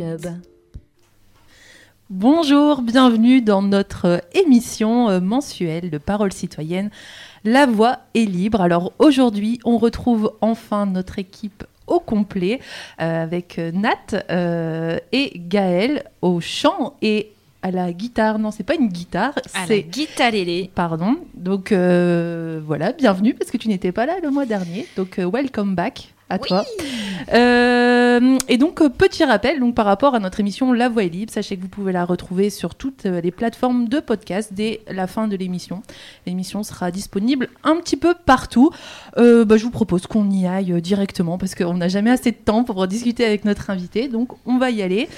Club. Bonjour, bienvenue dans notre émission euh, mensuelle de Parole citoyenne. La voix est libre. Alors aujourd'hui, on retrouve enfin notre équipe au complet euh, avec euh, Nat euh, et Gaël au chant et à la guitare. Non, c'est pas une guitare, c'est guitarélé. Pardon. Donc euh, voilà, bienvenue parce que tu n'étais pas là le mois dernier. Donc euh, welcome back à toi. Euh, et donc euh, petit rappel donc par rapport à notre émission La Voix est libre, sachez que vous pouvez la retrouver sur toutes euh, les plateformes de podcast dès la fin de l'émission. L'émission sera disponible un petit peu partout. Euh, bah, je vous propose qu'on y aille directement parce qu'on n'a jamais assez de temps pour discuter avec notre invité. Donc on va y aller.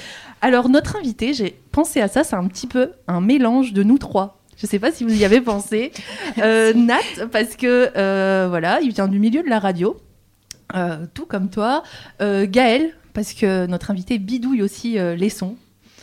Alors notre invité, j'ai pensé à ça, c'est un petit peu un mélange de nous trois. Je sais pas si vous y avez pensé. Euh, Nat, parce que euh, voilà, il vient du milieu de la radio, euh, tout comme toi. Euh, Gaël, parce que notre invité bidouille aussi euh, les sons,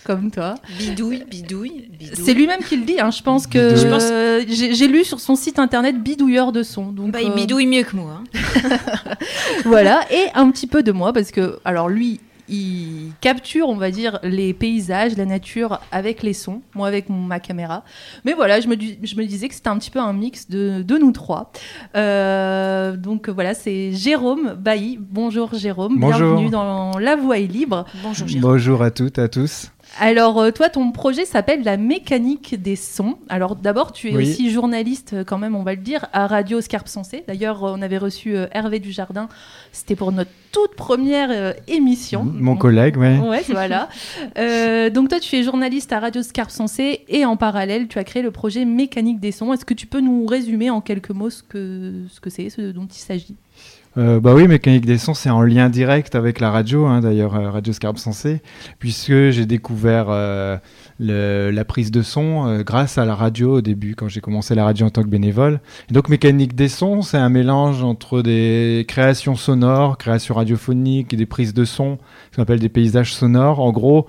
comme toi. Bidouille, bidouille, bidouille. C'est lui-même qui le dit. hein. Je pense que pense- euh, j'ai lu sur son site internet bidouilleur de sons. Donc Bah, il euh, bidouille mieux que moi. hein. voilà, et un petit peu de moi, parce que, alors lui, il capture, on va dire, les paysages, la nature avec les sons, moi avec ma caméra. Mais voilà, je me, dis- je me disais que c'était un petit peu un mix de, de nous trois. Euh, donc voilà, c'est Jérôme Bailly. Bonjour Jérôme, Bonjour. bienvenue dans La Voix est libre. Bonjour Jérôme. Bonjour à toutes, à tous. Alors, euh, toi, ton projet s'appelle La mécanique des sons. Alors, d'abord, tu es Oui. aussi journaliste, euh, quand même, on va le dire, à Radio Scarpe Sensée. D'ailleurs, euh, on avait reçu euh, Hervé Dujardin. C'était pour notre toute première euh, émission. Mon collègue, ouais. Ouais, voilà. Euh, donc, toi, tu es journaliste à Radio Scarpe Sensée et en parallèle, tu as créé le projet Mécanique des sons. Est-ce que tu peux nous résumer en quelques mots ce que ce que c'est, ce dont il s'agit? Euh, bah oui, Mécanique des sons, c'est en lien direct avec la radio, hein, d'ailleurs, euh, Radio Scarpe Sensée, puisque j'ai découvert euh, la prise de son grâce à la radio au début, quand j'ai commencé la radio en tant que bénévole. Donc, Mécanique des sons, c'est un mélange entre des créations sonores, créations radiophoniques, et des prises de son, ce qu'on appelle des paysages sonores. En gros,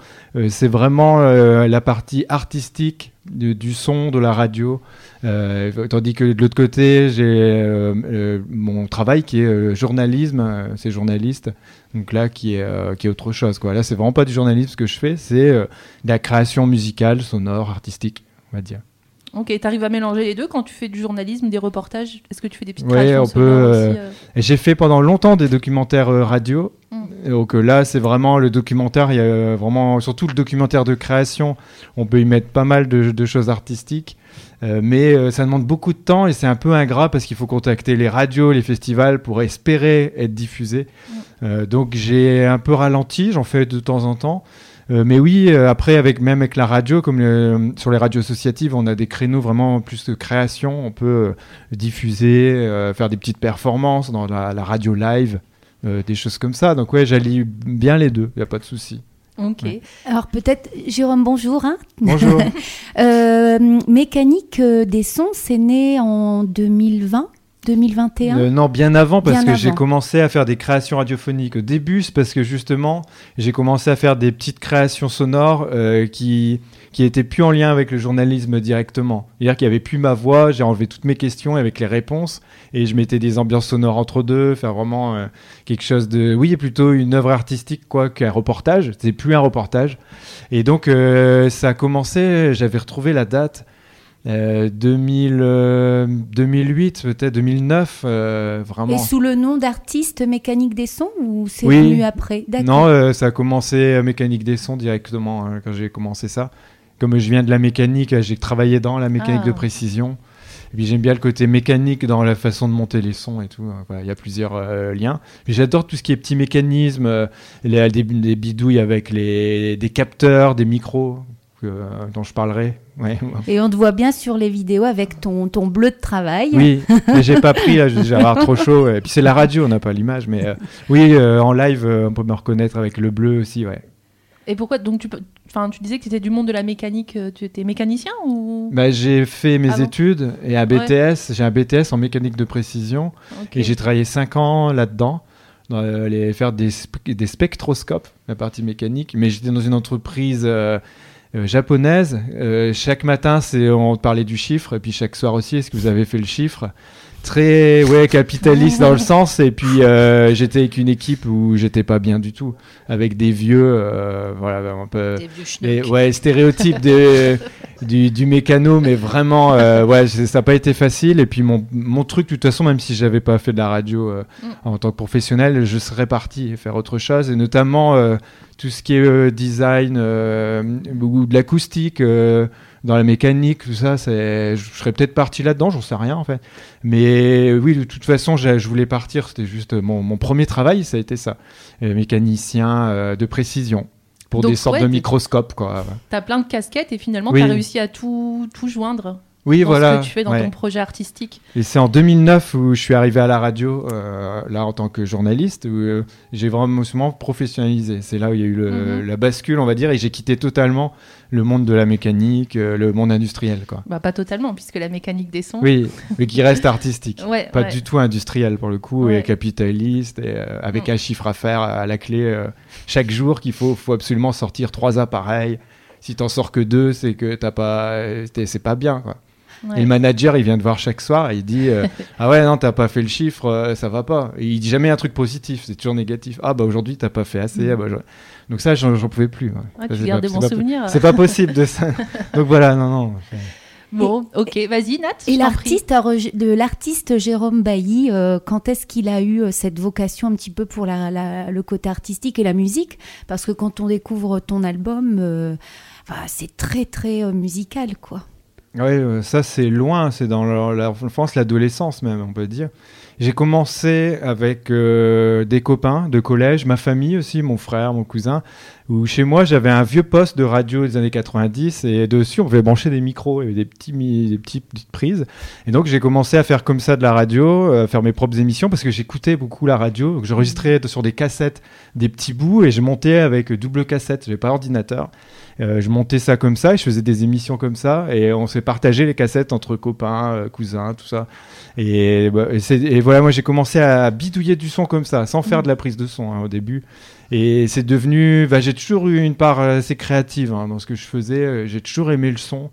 c'est vraiment la partie artistique du son, de la radio. Euh, tandis que de l'autre côté, j'ai euh, euh, mon travail qui est journalisme, c'est journaliste. Donc là, qui est, qui est autre chose. Quoi. Là, c'est vraiment pas du journalisme ce que je fais, c'est de la création musicale, sonore, artistique, on va dire. Ok, tu arrives à mélanger les deux quand tu fais du journalisme, des reportages Est-ce que tu fais des petites créations on peut, euh, euh j'ai fait pendant longtemps des documentaires euh, radio. Mm. Et Donc là, c'est vraiment le documentaire. Il y a vraiment, surtout le documentaire de création, on peut y mettre pas mal de, de choses artistiques. Mais ça demande beaucoup de temps et c'est un peu ingrat parce qu'il faut contacter les radios, les festivals pour espérer être diffusé. Euh, donc j'ai un peu ralenti, j'en fais de temps en temps. Euh, mais oui, euh, après, avec, même avec la radio, comme le- sur les radios associatives, on a des créneaux vraiment plus de création. On peut euh, diffuser, euh, faire des petites performances dans la, la radio live, euh, des choses comme ça. Donc ouais, j'allie bien les deux, il n'y a pas de souci. Ok. Ouais. Alors peut-être, Jérôme, bonjour. hein. Bonjour. Euh, mécanique des sons, c'est né en 2020, 2021. Euh, non, bien avant, parce Bien que j'ai commencé à faire des créations radiophoniques. Au début, parce que justement, j'ai commencé à faire des petites créations sonores euh, qui qui étaient plus en lien avec le journalisme directement. C'est-à-dire qu'il y avait plus ma voix, j'ai enlevé toutes mes questions avec les réponses et je mettais des ambiances sonores entre deux, faire vraiment euh, quelque chose de, oui, plutôt une œuvre artistique quoi qu'un reportage. C'est plus un reportage. Et donc ça a commencé. J'avais retrouvé la date. Euh, 2000, euh, 2008 peut-être 2009 euh, vraiment. Et sous le nom d'artiste mécanique des sons ou c'est Oui. venu après? Non euh, ça a commencé euh, mécanique des sons directement hein, quand j'ai commencé ça. Comme je viens de la mécanique euh, j'ai travaillé dans la mécanique Ah. de précision. Et puis j'aime bien le côté mécanique dans la façon de monter les sons et tout hein. Voilà, il y a plusieurs euh, liens. Puis j'adore tout ce qui est petits mécanismes euh, les, bidouilles avec les des capteurs des micros euh, dont je parlerai ouais. Et on te voit bien sur les vidéos avec ton, ton bleu de travail. Oui, mais j'ai pas pris là, je vais avoir trop chaud. Et puis c'est la radio, on n'a pas l'image, mais euh, oui, euh, en live, euh, on peut me reconnaître avec le bleu aussi, ouais. Et pourquoi donc tu peux Enfin, tu disais que tu étais du monde de la mécanique, tu étais mécanicien ou? Bah, j'ai fait mes Ah bon? études et un BTS, j'ai un BTS en mécanique de précision et j'ai travaillé 5 ans là-dedans, dans euh, les, faire des, sp- des spectroscopes, la partie mécanique, mais j'étais dans une entreprise euh, euh, japonaise. Euh, chaque matin, c'est on parlait du chiffre et puis chaque soir aussi, est-ce que vous avez fait le chiffre? Très ouais capitaliste dans le sens et puis euh, j'étais avec une équipe où j'étais pas bien du tout. Avec des vieux voilà un peu Des vieux ouais stéréotype des- du, du mécano mais vraiment ouais ça n'a pas été facile. Et puis mon, mon truc de toute façon même si j'avais pas fait de la radio euh, en tant que professionnel je serais parti faire autre chose. Et notamment tout ce qui est euh, design euh, ou de l'acoustique euh, dans la mécanique tout ça c'est je serais peut-être parti là-dedans j'en sais rien en fait. Mais oui de toute façon je voulais partir c'était juste mon, mon premier travail ça a été ça. Mécanicien de précision pour Donc, des sortes de microscopes quoi. T'as plein de casquettes et finalement, Oui. t'as réussi à tout, tout joindre oui dans voilà ce que tu fais dans ouais. ton projet artistique. Et c'est en 2009 où je suis arrivé à la radio, euh, là en tant que journaliste, où euh, j'ai vraiment professionnalisé. C'est là où il y a eu le- Mhm. la bascule, on va dire, et j'ai quitté totalement le monde de la mécanique, euh, le monde industriel, quoi. Bah, pas totalement, puisque la mécanique des sons. Oui, mais qui reste artistique. Ouais, Pas ouais. du tout industriel pour le coup, et capitaliste, et, avec Mm. un chiffre à faire à la clé chaque jour qu'il faut, faut absolument sortir trois appareils. Si t'en sors que deux, c'est que t'as pas, c'est pas bien, quoi. Ouais. Et le manager, il vient te voir chaque soir et il dit euh, Ah ouais, non, t'as pas fait le chiffre, euh, ça va pas. Et il dit jamais un truc positif, c'est toujours négatif. Ah bah aujourd'hui, t'as pas fait assez. Ah bah, je- Donc ça, j'en j'en pouvais plus. ouais. Ah, Ça, tu c'est gardes pas- des c'est bons souvenirs. C'est pas possible de ça. Donc voilà, non, non. Bon, ok, vas-y, Nat. Et t'en l'artiste, de Jérôme Bailly, euh, quand est-ce qu'il a eu euh, cette vocation un petit peu pour la, la- le côté artistique et la musique? Parce que quand on découvre ton album, euh, enfin, c'est très très euh, musical, quoi. Ouais, euh, ça c'est loin, c'est dans l'enfance, l'adolescence même, on peut dire. J'ai commencé avec euh, des copains de collège, ma famille aussi, mon frère, mon cousin, où chez moi j'avais un vieux poste de radio des années 90 et dessus on pouvait brancher des micros, avait des, petits, des petites prises. Et donc j'ai commencé à faire comme ça de la radio, euh, à faire mes propres émissions parce que j'écoutais beaucoup la radio. Donc j'enregistrais sur des cassettes des petits bouts et je montais avec double cassette, j'avais pas d'ordinateur. Euh, je montais ça comme ça et je faisais des émissions comme ça et on s'est partagé les cassettes entre copains, euh, cousins, tout ça. Et, bah, et et voilà, moi j'ai commencé à bidouiller du son comme ça, sans faire de la prise de son hein, au début. Et c'est devenu, bah, j'ai toujours eu une part euh, assez créative hein, dans ce que je faisais. euh, J'ai toujours aimé le son.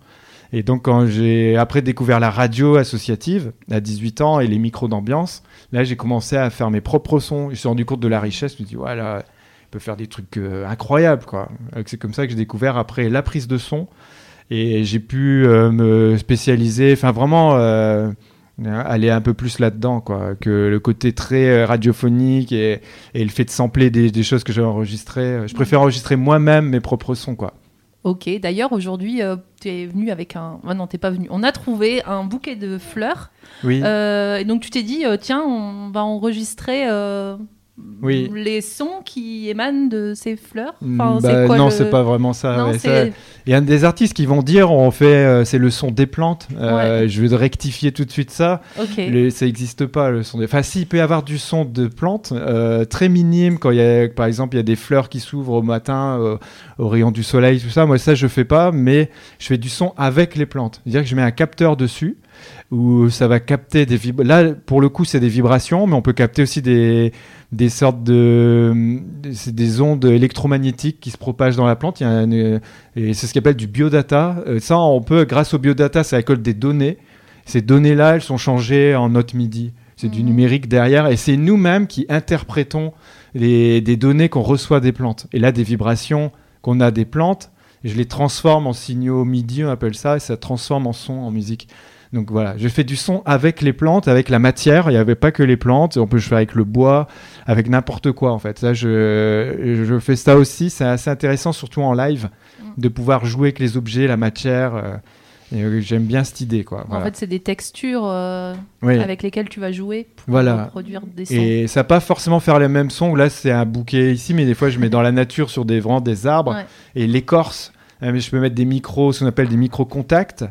Et donc quand j'ai après découvert la radio associative à 18 ans et les micros d'ambiance, là j'ai commencé à faire mes propres sons. Je me suis rendu compte de la richesse. Je me suis dit voilà, il peut faire des trucs euh, incroyables quoi. C'est comme ça que j'ai découvert après la prise de son et j'ai pu me spécialiser, enfin vraiment aller un peu plus là-dedans quoi, que le côté très euh, radiophonique et, et le fait de sampler des, des choses que j'ai enregistrées. Je préfère enregistrer moi-même mes propres sons quoi. Ok, d'ailleurs, aujourd'hui, euh, tu es venu avec un. Ah non, t'es pas venu. On a trouvé un bouquet de fleurs. Oui. Euh, et donc, tu t'es dit, euh, tiens, on va enregistrer euh, Oui. les sons qui émanent de ces fleurs. Enfin, Mm, bah, quoi non, le- c'est pas vraiment ça. Non, ouais, ça- Il y a des artistes qui vont dire on fait euh, c'est le son des plantes. Euh, Je vais rectifier tout de suite ça. Le- ça n'existe pas le son des. Enfin, si, il peut y avoir du son de plantes euh, très minime quand il y a, par exemple, il y a des fleurs qui s'ouvrent au matin euh, au rayon du soleil, tout ça. Moi, ça, je fais pas, mais je fais du son avec les plantes. C'est-à-dire que je mets un capteur dessus où ça va capter des vib... Là, pour le coup, c'est des vibrations, mais on peut capter aussi des des sortes de c'est des ondes électromagnétiques qui se propagent dans la plante. Il y a un, euh, et c'est ce qu'on appelle du biodata. Euh, ça, on peut, grâce au biodata, ça récolte des données. Ces données-là, elles sont changées en notes MIDI. C'est du Mhm. numérique derrière. Et c'est nous-mêmes qui interprétons les, des données qu'on reçoit des plantes. Et là, des vibrations qu'on a des plantes, je les transforme en signaux MIDI, on appelle ça, et ça transforme en son, en musique. Donc voilà, je fais du son avec les plantes, avec la matière. Il n'y avait pas que les plantes. On peut le faire avec le bois, avec n'importe quoi en fait. Ça, je, je fais ça aussi. C'est assez intéressant, surtout en live. De pouvoir jouer avec les objets, la matière. euh, euh, J'aime bien cette idée, quoi. En Voilà. fait, c'est des textures euh, Oui. avec lesquelles tu vas jouer pour Voilà. produire des sons. Et ça va pas forcément faire les mêmes sons. Là, c'est un bouquet ici, mais des fois, je mets dans la nature sur des vraiment des arbres Ouais. et l'écorce. Je peux mettre des micros, ce qu'on appelle des micro-contacts,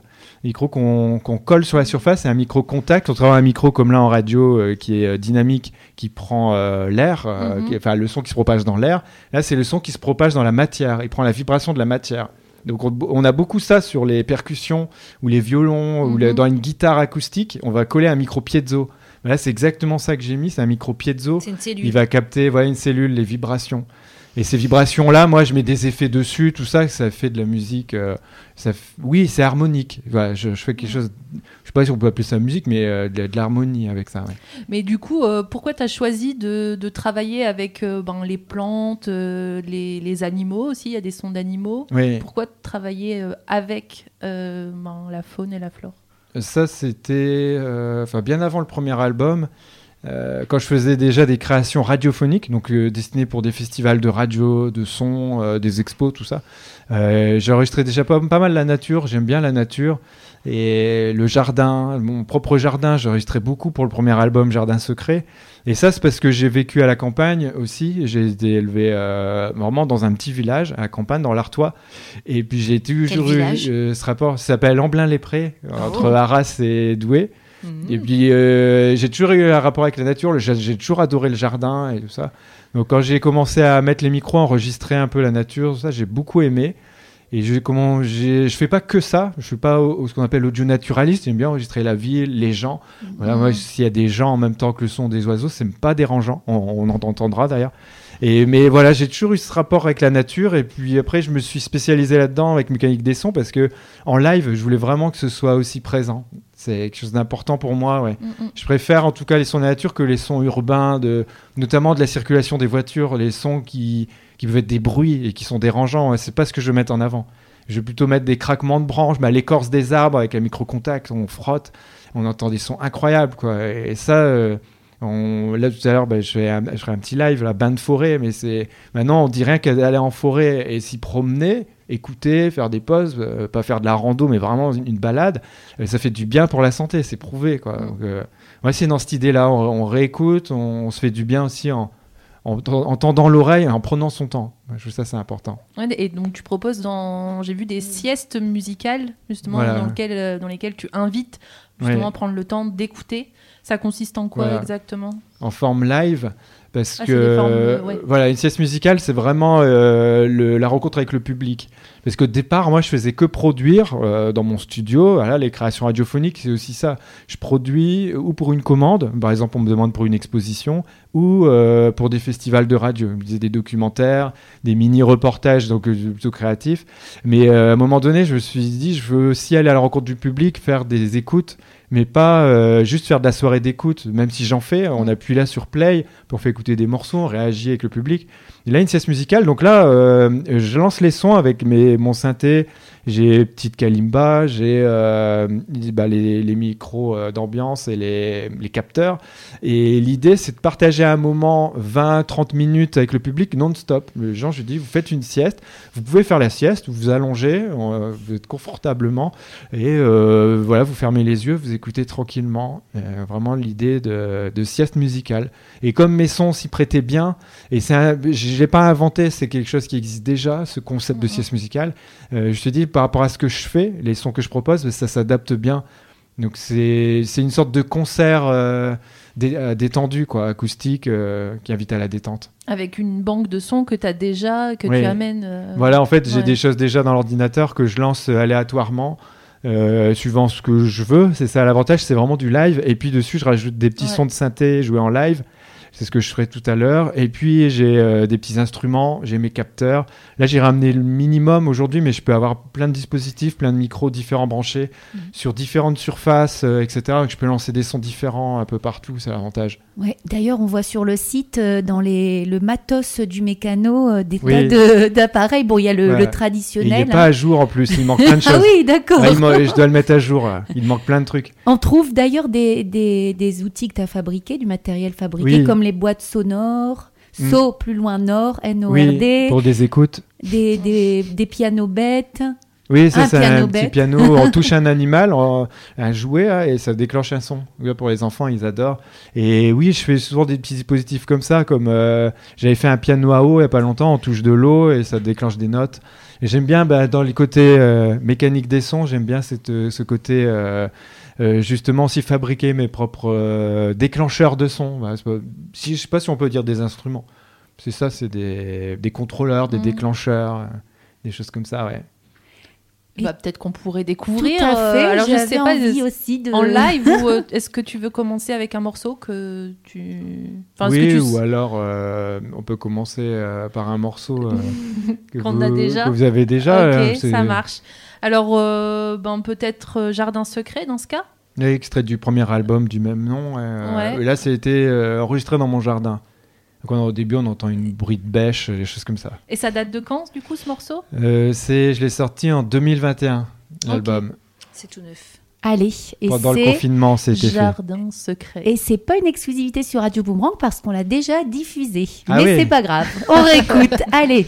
micros qu'on qu'on colle sur la surface. C'est un micro-contact. On travaille un micro comme là en radio euh, qui est euh, dynamique, qui prend euh, l'air, euh, Mhm. enfin le son qui se propage dans l'air. Là, c'est le son qui se propage dans la matière. Il prend la vibration de la matière. Donc on, on a beaucoup ça sur les percussions ou les violons ou les- Mhm. dans une guitare acoustique. On va coller un micro piezo. Là, c'est exactement ça que j'ai mis. C'est un micro piezo. Une cellule. Il va capter voilà, une cellule, les vibrations. Et ces vibrations-là, moi, je mets des effets dessus, tout ça, ça fait de la musique. euh, ça f- Oui, c'est harmonique. Voilà, je, je fais quelque chose. je sais pas si on peut appeler ça musique, mais euh, de, de l'harmonie avec ça. ouais. Mais du coup, euh, pourquoi tu as choisi de, de travailler avec ben, les plantes, les, les animaux aussi? Il y a des sons d'animaux. Oui. Pourquoi travailler avec ben, la faune et la flore? Ça, c'était enfin bien avant le premier album, euh, quand je faisais déjà des créations radiophoniques, donc euh, destinées pour des festivals de radio, de son, euh, des expos, tout ça. Euh, J'enregistrais déjà pas, pas mal la nature, j'aime bien la nature. Et le jardin, mon propre jardin, j'enregistrais beaucoup pour le premier album Jardin Secret. Et ça, c'est parce que j'ai vécu à la campagne aussi. J'ai été élevé vraiment dans un petit village, à la campagne, dans l'Artois. Et puis j'ai toujours eu ce rapport, ça s'appelle Amblin-les-Prés, entre Oh. Arras et Douai. Mhm. Et puis euh, j'ai toujours eu un rapport avec la nature, j'ai toujours adoré le jardin et tout ça. Donc quand j'ai commencé à mettre les micros, enregistrer un peu la nature, ça, j'ai beaucoup aimé. Et je, comment, je fais pas que ça, je suis pas au, au- ce qu'on appelle audio naturaliste, j'aime bien enregistrer la ville, les gens. Voilà, moi, s'il y a des gens en même temps que le son des oiseaux, c'est pas dérangeant, on, on en entendra d'ailleurs. Et, mais voilà, j'ai toujours eu ce rapport avec la nature, et puis après, je me suis spécialisé là-dedans avec mécanique des sons, parce que en live, je voulais vraiment que ce soit aussi présent. C'est quelque chose d'important pour moi, ouais. Mhm. Je préfère en tout cas les sons de la nature que les sons urbains, de, notamment de la circulation des voitures, les sons qui, qui peuvent être des bruits et qui sont dérangeants. ouais, C'est pas ce que je veux mettre en avant. Je vais plutôt mettre des craquements de branches, bah, l'écorce des arbres avec un micro-contact, on frotte, on entend des sons incroyables. Quoi. Et ça, euh, on, là tout à l'heure, bah, je, fais un, je ferai un petit live, la bain de forêt, mais c'est maintenant on dit rien qu'aller en forêt et s'y promener, écouter, faire des pauses, euh, pas faire de la rando, mais vraiment une, une balade, euh, ça fait du bien pour la santé, c'est prouvé. Quoi. Donc, euh, dans cette idée-là, on, on réécoute, on, on se fait du bien aussi en, en, en tendant l'oreille et en prenant son temps. Je trouve ça c'est important. Ouais, et donc tu proposes dans, j'ai vu des siestes musicales justement Voilà. dans, lesquelles, euh, dans lesquelles tu invites justement Ouais. à prendre le temps d'écouter. Ça consiste en quoi Voilà. exactement? En forme live parce Ah, que formes, euh, ouais. voilà une sieste musicale c'est vraiment euh, le- la rencontre avec le public. Parce qu'au départ moi je faisais que produire euh, dans mon studio. Voilà les créations radiophoniques c'est aussi ça. Je produis ou pour une commande. Par exemple on me demande pour une exposition ou euh, pour des festivals de radio. Je faisais des documentaires des mini reportages donc euh, plutôt créatifs. Mais euh, à un moment donné je me suis dit je veux aussi aller à la rencontre du public faire des écoutes mais pas euh, juste faire de la soirée d'écoute, même si j'en fais, on appuie là sur play pour faire écouter des morceaux, on réagit avec le public. Et là, une sieste musicale, donc là, je lance les sons avec mes, mon synthé, j'ai petite kalimba, j'ai euh, bah, les, les micros euh, d'ambiance et les, les capteurs. Et l'idée, c'est de partager un moment 20-30 minutes avec le public non-stop. Les gens, je dis, vous faites une sieste, vous pouvez faire la sieste, vous vous allongez, euh, vous êtes confortablement, et voilà, vous fermez les yeux, vous écoutez tranquillement. Vraiment l'idée de, de sieste musicale. Et comme mes sons s'y prêtaient bien, et c'est je l'ai pas inventé, c'est quelque chose qui existe déjà, ce concept de Mhm. sieste musicale. Je te dis, par rapport à ce que je fais, les sons que je propose, ça s'adapte bien. Donc c'est une sorte de concert euh, dé- euh, détendu, quoi, acoustique, euh, qui invite à la détente. Avec une banque de sons que tu as déjà, que Oui. tu amènes. Voilà, en fait, j'ai des choses déjà dans l'ordinateur que je lance aléatoirement. suivant ce que je veux, c'est ça l'avantage, c'est vraiment du live. Et puis dessus, je rajoute des petits Ouais. sons de synthé joués en live. C'est ce que je ferai tout à l'heure. Et puis j'ai euh, des petits instruments, j'ai mes capteurs. Là, j'ai ramené le minimum aujourd'hui, mais je peux avoir plein de dispositifs, plein de micros différents branchés Mhm. sur différentes surfaces, euh, etc. Je peux lancer des sons différents un peu partout, c'est l'avantage. Ouais. D'ailleurs, on voit sur le site, euh, dans les, le matos du mécano, des Oui. tas de- d'appareils. Bon, il y a le, le Et il traditionnel. n'est pas à jour en plus, il manque plein de choses. ah oui, d'accord. Ah, je dois le mettre à jour, là. il manque plein de trucs. On trouve d'ailleurs des, des, des outils que tu as fabriqués, du matériel fabriqué, Oui. comme les boîtes sonores, Mm. SO plus loin Nord, NORD, Oui, pour des écoutes. des, des, des pianos bêtes. Oui, ça c'est piano un petit piano. On touche un animal, on- un jouet, hein, et ça déclenche un son. Oui, Pour les enfants, ils adorent. Et oui, je fais souvent des petits dispositifs comme ça, comme euh, j'avais fait un piano à eau il y a pas longtemps, on touche de l'eau et ça déclenche des notes. Et j'aime bien, bah, dans les côtés euh, mécaniques des sons, j'aime bien cette, euh, ce côté euh, euh, justement aussi fabriquer mes propres euh, déclencheurs de sons. Bah, pas- si, je sais pas si on peut dire des instruments. C'est ça, c'est des, des contrôleurs, des Mhm. déclencheurs, euh, des choses comme ça, ouais. bah, Peut-être qu'on pourrait découvrir. Tout à fait. euh, alors, je sais pas, envie aussi de... en live ou euh, est-ce que tu veux commencer avec un morceau que tu. Enfin, oui, que tu... ou alors euh, on peut commencer euh, par un morceau euh, que, Qu'on vous, a déjà que vous avez déjà. Ok, c'est- ça marche. Alors, euh, ben, peut-être euh, Jardin secret dans ce cas? Extrait du premier album du même nom. euh, Ouais. et là, c'était euh, enregistré dans mon jardin. Donc, on- au début, on entend une bruit de bêche, des choses comme ça. Et ça date de quand, du coup, ce morceau? Euh, c'est, je l'ai sorti en 2021, l'album. C'est tout neuf. Allez, et Pendant le confinement, c'était fait. Jardin secret. et c'est pas une exclusivité sur Radio Boomerang parce qu'on l'a déjà diffusé. Ah Mais oui. c'est pas grave. On réécoute. Allez.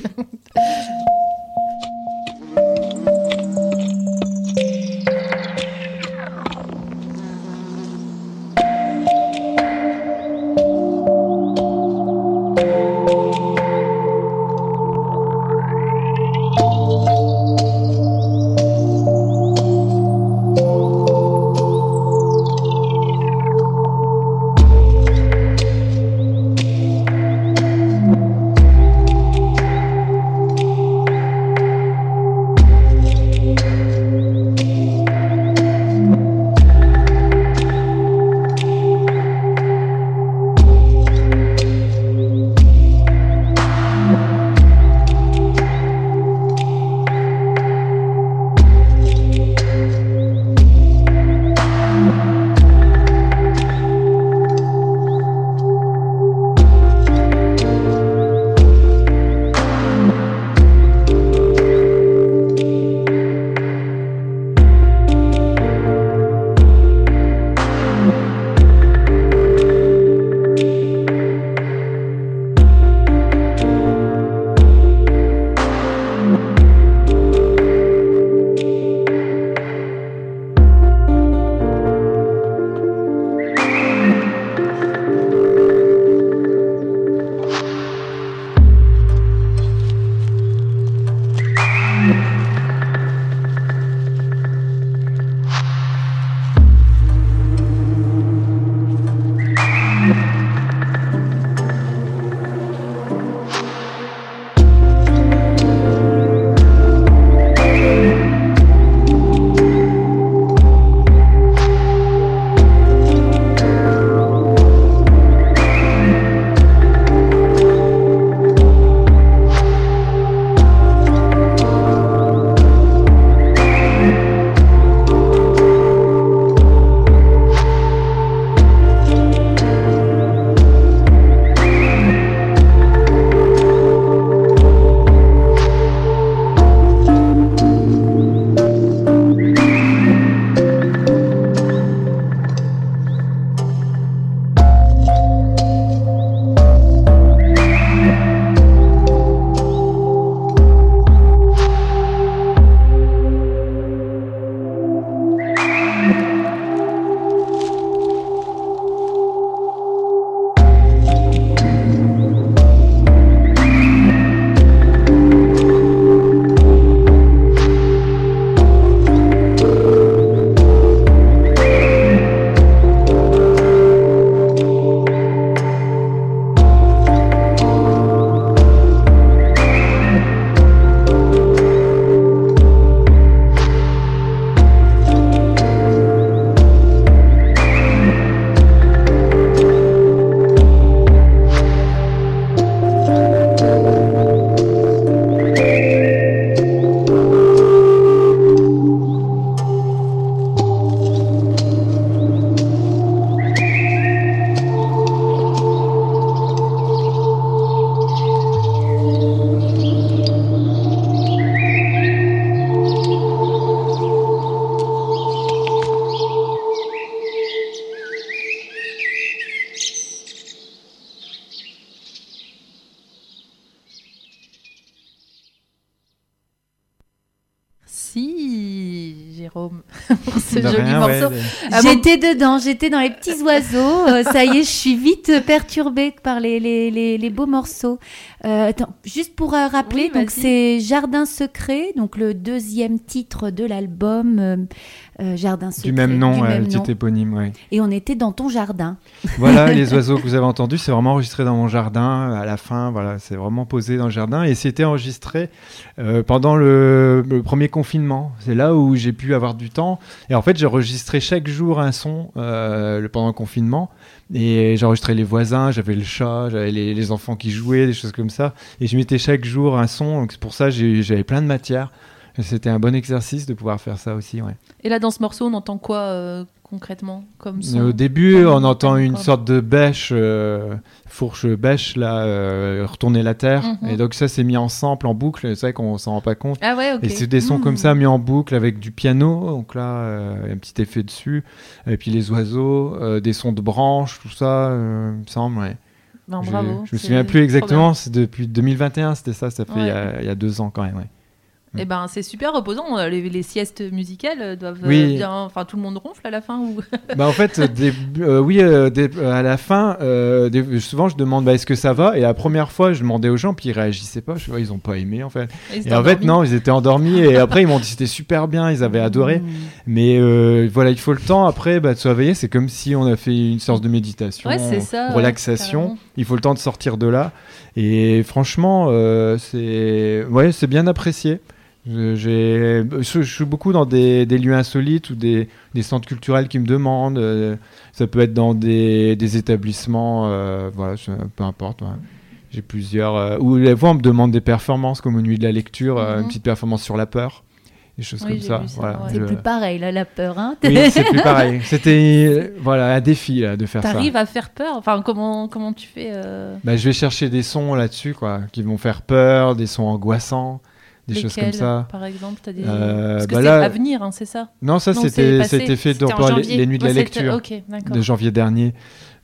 J'étais dedans, j'étais dans les petits oiseaux. Euh, ça y est, je suis vite perturbée par les, les, beaux morceaux. Euh, attends, juste pour euh, rappeler, Oui, donc c'est Jardin secret, donc le deuxième titre de l'album euh, euh, Jardin secret. Du même nom, du même le nom. titre éponyme, ouais. Et on était dans ton jardin. Voilà, les oiseaux que vous avez entendus, c'est vraiment enregistré dans mon jardin. À la fin, voilà, c'est vraiment posé dans le jardin. Et c'était enregistré euh, pendant le, le premier confinement. C'est là où j'ai pu avoir du temps. Et en fait, j'ai enregistré chaque jour un son euh, pendant le confinement. Et j'enregistrais les voisins, j'avais le chat, j'avais les, les enfants qui jouaient, des choses comme ça. Et je mettais chaque jour un son. Donc c'est pour ça j'avais plein de matière. C'était un bon exercice de pouvoir faire ça aussi. Ouais. Et là, dans ce morceau, on entend quoi euh, concrètement comme son? Au début, on entend une sorte de bêche, euh, fourche bêche, là, euh, retourner la terre. Mhm. Et donc ça, c'est mis en sample, en boucle. C'est vrai qu'on s'en rend pas compte. Ah ouais. Et c'est des sons Mm. comme ça mis en boucle avec du piano, donc là un petit effet dessus, et puis les oiseaux, des sons de branches, tout ça, il me semble. Ouais. Ben, je, bravo. je me souviens plus exactement, c'est depuis 2021, c'était ça, ça fait Ouais. il, y a, il y a deux ans quand même. Ouais. Bien. Eh ben, c'est super reposant. euh, Les, les siestes musicales euh, doivent euh, Oui. bien. Enfin, tout le monde ronfle à la fin ou? Bah en fait, des- euh, oui, euh, des- euh, à la fin, des- souvent je demande bah, est-ce que ça va, et la première fois je demandais aux gens, puis ils réagissaient pas, je ils ont pas aimé en fait. Ils Et en fait non, ils étaient endormis, et après ils m'ont dit c'était super bien, ils avaient adoré. Mmh. Mais voilà, il faut le temps après bah, de se réveiller. C'est comme si on a fait une sorte de méditation, Ouais, ça. relaxation. il faut le temps de sortir de là. Et franchement, euh, c'est ouais, c'est bien apprécié. Je, je- suis beaucoup dans des, des lieux insolites ou des, des centres culturels qui me demandent. euh, ça peut être dans des, des établissements, euh, voilà, je- peu importe. ouais. J'ai plusieurs. ou les fois, on me demande des performances comme aux Nuits de la lecture, euh, Mhm. une petite performance sur la peur, des choses Oui, comme ça. voilà. C'est je- plus pareil, là, la peur. Hein oui, c'est plus pareil. C'était voilà un défi là, de faire ça. T'arrives à faire peur? Enfin, comment comment tu fais euh, Bah, je vais chercher des sons là-dessus quoi, qui vont faire peur, des sons angoissants, des choses comme ça. Par exemple, t'as des. Euh, Parce que bah c'est là- à venir, hein, c'est ça? Non, ça c'était fait par les, nuits de la lecture de janvier dernier.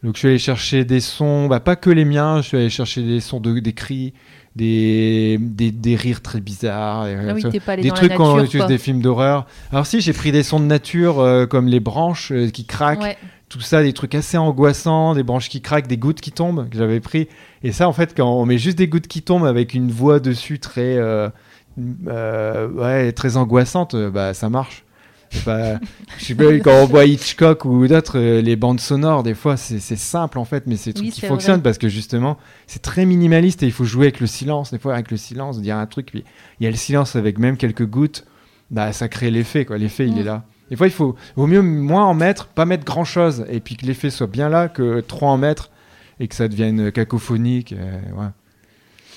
Donc je suis allé chercher des sons, bah, pas que les miens, je suis allé chercher des sons de des cris, des des, des rires très bizarres, Ah oui, pas des dans trucs qu'on nature. utilise des films d'horreur. Alors si j'ai pris des sons de nature euh, comme les branches euh, qui craquent, Ouais. tout ça, des trucs assez angoissants, des branches qui craquent, des gouttes qui tombent que j'avais pris. Et ça, en fait, quand on met juste des gouttes qui tombent avec une voix dessus très, euh, ouais, très angoissante, bah ça marche. Pas, je sais pas, quand on voit Hitchcock ou d'autres, euh, les bandes sonores, des fois, c'est simple en fait, mais c'est trucs Oui, qui vrai. parce que justement, c'est très minimaliste et il faut jouer avec le silence. Des fois, avec le silence, dire un truc, puis il y a le silence avec même quelques gouttes, bah ça crée l'effet, quoi. L'effet, il est là. Des fois, il faut, vaut mieux moins en mettre, pas mettre grand chose, et puis que l'effet soit bien là, que trop en mettre et que ça devienne cacophonique. euh, ouais.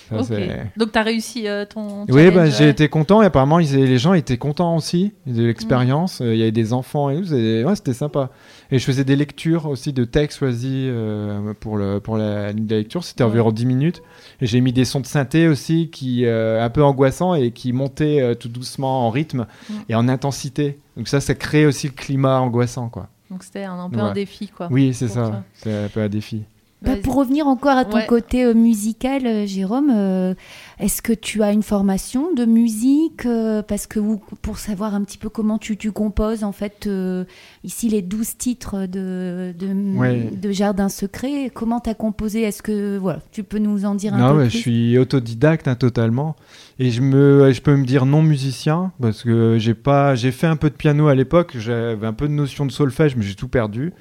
Ça, Donc t'as réussi euh, ton. oui, challenge, bah, j'ai été content et apparemment ils, les gens étaient contents aussi de l'expérience. Euh, Il y avait des enfants et tout, c'était ouais, c'était sympa. Et je faisais des lectures aussi de textes choisis euh, pour, le, pour la la lecture. C'était Ouais. environ 10 minutes. Et j'ai mis des sons de synthé aussi qui euh, un peu angoissants et qui montaient tout doucement en rythme Mm. et en intensité. Donc ça, ça crée aussi le climat angoissant, quoi. Donc c'était un, un peu un défi, quoi. Oui, c'est ça. C'est un peu un défi. Bah, pour revenir encore à ton Ouais. côté euh, musical, euh, Jérôme, euh, est-ce que tu as une formation de musique euh, Parce que ou- pour savoir un petit peu comment tu, tu composes, en fait, euh, ici les 12 titres de, de, Ouais. de Jardin Secret, comment tu as composé? Est-ce que voilà, tu peux nous en dire un Non, peu ouais, plus? je suis autodidacte hein, totalement et je me, je peux me dire non musicien parce que j'ai pas, j'ai fait un peu de piano à l'époque, j'avais un peu de notion de solfège, mais j'ai tout perdu.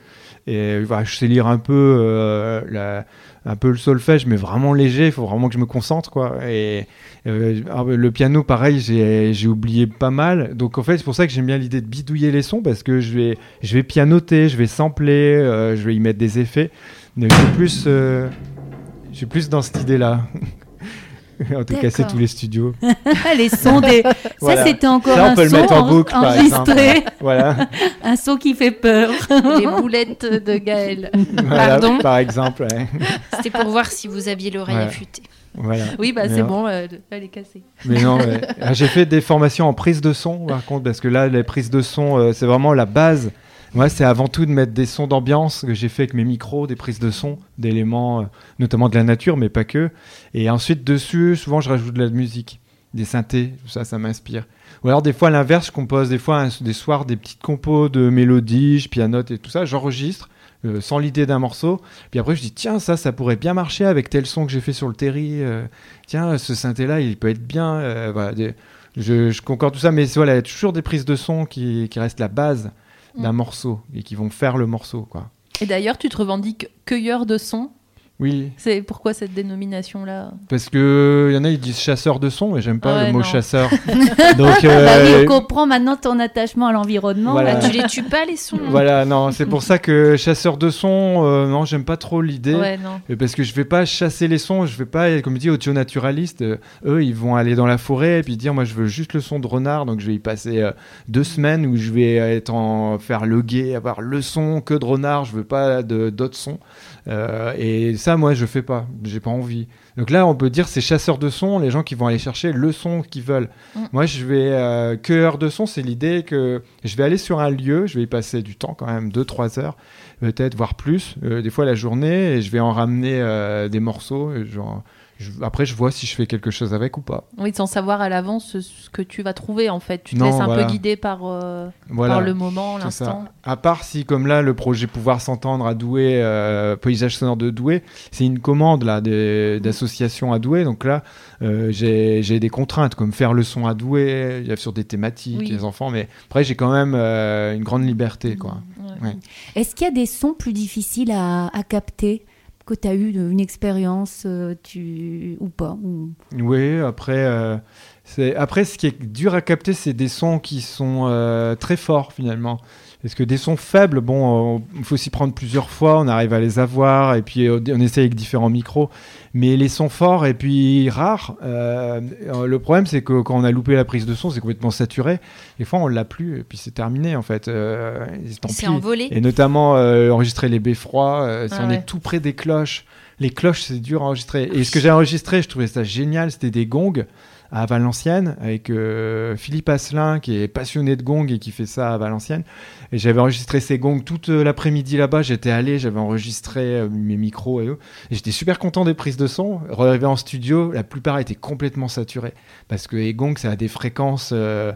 Et voilà, je sais lire un peu, euh, un peu le solfège, mais vraiment léger. Il faut vraiment que je me concentre, quoi. Et euh, alors, le piano, pareil, j'ai oublié pas mal. Donc en fait, c'est pour ça que j'aime bien l'idée de bidouiller les sons parce que je vais, je vais pianoter, je vais sampler, euh, je vais y mettre des effets. Euh, je suis plus dans cette idée-là. en tout cas, c'est tous les studios. les sons des. Voilà. Ça, c'était encore Ça, on un peut le son mettre en en- boucle, enregistré, Voilà, un son qui fait peur. Les boulettes de Gaël. Voilà, Pardon par exemple. ouais. C'était pour voir si vous aviez l'oreille Ouais. affûtée. Voilà. Oui, bah c'est bon, euh, elle est cassée. Mais non, ouais. Ah, j'ai fait des formations en prise de son, par contre, parce que là, les prises de son, euh, c'est vraiment la base. Moi, c'est avant tout de mettre des sons d'ambiance que j'ai fait avec mes micros, des prises de son, d'éléments, euh, notamment de la nature, mais pas que. Et ensuite, dessus, souvent, je rajoute de la musique, des synthés, tout ça, ça m'inspire. Ou alors, des fois, à l'inverse, je compose des fois des soirs des petites compos de mélodies, je pianote et tout ça, j'enregistre. euh, sans l'idée d'un morceau, puis après je dis tiens ça ça pourrait bien marcher avec tel son que j'ai fait sur le terry, euh, tiens ce synthé là il peut être bien, voilà, je concorde tout ça, mais voilà, il y a toujours des prises de son qui, qui restent la base d'un Mm. morceau et qui vont faire le morceau, quoi. Et d'ailleurs, tu te revendiques cueilleur de sons. Oui, C'est pourquoi cette dénomination-là parce que y en a ils disent chasseur de son, et j'aime pas Ouais, le mot non. chasseur. Donc Bah oui, euh, on comprend maintenant ton attachement à l'environnement. Voilà. là. Ah, tu les tues pas les sons voilà, non, c'est pour ça que chasseur de son, euh, non, j'aime pas trop l'idée. Ouais, non. Et Parce que je vais pas chasser les sons, je vais pas, comme dit, audio-naturaliste. euh, eux, ils vont aller dans la forêt et puis dire, moi, je veux juste le son de renard, donc je vais y passer euh, deux semaines où je vais être en faire le guet, avoir le son que de renard. Je veux pas d'autres sons. Euh, et ça, moi, je fais pas. J'ai pas envie. Donc là, on peut dire c'est chasseurs de son, les gens qui vont aller chercher le son qu'ils veulent. Mm. Moi, je vais euh, cueilleur de son, c'est l'idée que je vais aller sur un lieu, je vais y passer du temps quand même, 2-3 heures, peut-être voire plus, euh, des fois la journée, et je vais en ramener euh, des morceaux. genre, je- après, je vois si je fais quelque chose avec ou pas. Oui, sans savoir à l'avance ce- que tu vas trouver en fait. Tu te Non, laisses un voilà. peu guider par, euh, Voilà. par le moment, l'instant. À part si, comme là, le projet Pouvoir s'entendre à Douai, euh, paysage sonore de Douai, c'est une commande là d'associations à Douai. Donc là, euh, j'ai des contraintes comme faire le son à Douai, a sur des thématiques, Oui. les enfants. Mais après, j'ai quand même euh, une grande liberté, quoi. Ouais. Ouais. Est-ce qu'il y a des sons plus difficiles à, à capter? Que tu as eu une expérience euh, tu... ou pas ou- Oui, après, euh, après, ce qui est dur à capter, c'est des sons qui sont euh, très forts finalement. Parce que des sons faibles, bon, il faut s'y prendre plusieurs fois, on arrive à les avoir, et puis euh, on essaye avec différents micros. Mais les sons forts et puis rares, euh, euh, le problème c'est que quand on a loupé la prise de son, c'est complètement saturé. Des fois, on l'a plus, et puis c'est terminé en fait. Euh, C'est envolé. Et notamment euh, enregistrer les beffrois, euh, si Ah on ouais. est tout près des cloches. Les cloches, c'est dur à enregistrer. Et ce que j'ai enregistré, je trouvais ça génial, c'était des gongs à Valenciennes avec euh, Philippe Asselin qui est passionné de gongs et qui fait ça à Valenciennes. Et j'avais enregistré ces gongs toute euh, l'après-midi là-bas. J'étais allé, j'avais enregistré euh, mes micros et eux. Et j'étais super content des prises de son. Arrivé en studio, la plupart étaient complètement saturés parce que les gongs, ça a des fréquences. euh,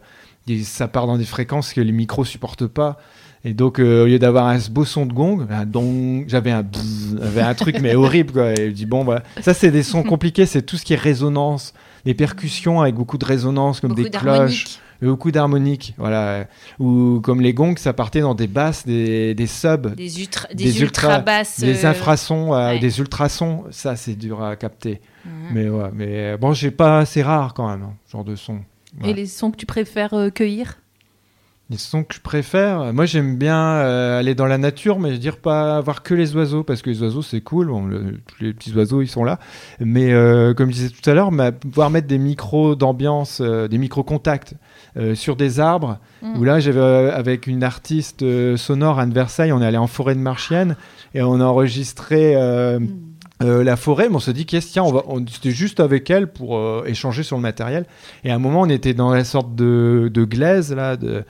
ça part dans des fréquences que les micros supportent pas. Et donc, euh, au lieu d'avoir un beau son de gong, un dong, j'avais un bzzz, j'avais un truc mais horrible quoi. Et je dis bon voilà, ça c'est des sons compliqués, c'est tout ce qui est résonance, des percussions avec beaucoup de résonance comme Beaucoup des cloches, et beaucoup d'harmoniques, voilà. Ou comme les gongs, ça partait dans des basses, des, des subs, Des, ultra, des, Des ultra, ultra- basses. des euh, infrasons, euh, ouais. des ultrasons. Ça c'est dur à capter. Mais ouais, mais euh, bon, j'ai pas, c'est rare quand même, hein, ce genre de son. Et les sons que tu préfères euh, cueillir? Les sons que je préfère, moi j'aime bien euh, aller dans la nature, mais je veux dire pas avoir que les oiseaux, parce que les oiseaux c'est cool, bon, le- tous les petits oiseaux ils sont là. Mais euh, comme je disais tout à l'heure, pouvoir mettre des micros d'ambiance, euh, des micros contacts sur des arbres, Mm. où là j'avais avec une artiste sonore Anne Versailles, on est allé en forêt de Marchienne et on a enregistré euh, euh, la forêt, mais on se dit qu'est-ce tiens, on va, on, c'était juste avec elle pour euh, échanger sur le matériel. Et à un moment, on était dans la sorte de, de glaise là, de,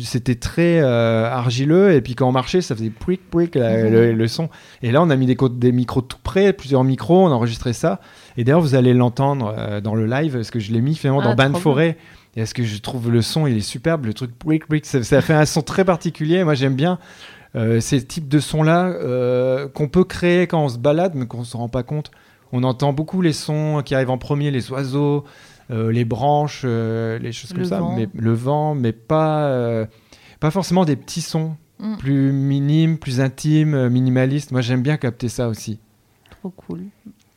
c'était très euh, argileux et puis quand on marchait, ça faisait pouic pouic la- le, le son. Et là, on a mis des, des micros tout près, plusieurs micros, on a enregistré ça. Et d'ailleurs, vous allez l'entendre euh, dans le live parce que je l'ai mis finalement Ah, dans Ban Forêt. Et est-ce que je trouve le son, il est superbe, le truc pouic, ça, ça fait un son très particulier. Moi, j'aime bien. Euh, ces types de sons-là euh, qu'on peut créer quand on se balade, mais qu'on ne se rend pas compte. On entend beaucoup les sons qui arrivent en premier, les oiseaux, euh, les branches, les choses comme Le ça, vent. mais le vent, mais pas, pas forcément des petits sons Mm. plus minimes, plus intimes, minimalistes. Moi, j'aime bien capter ça aussi. Trop cool.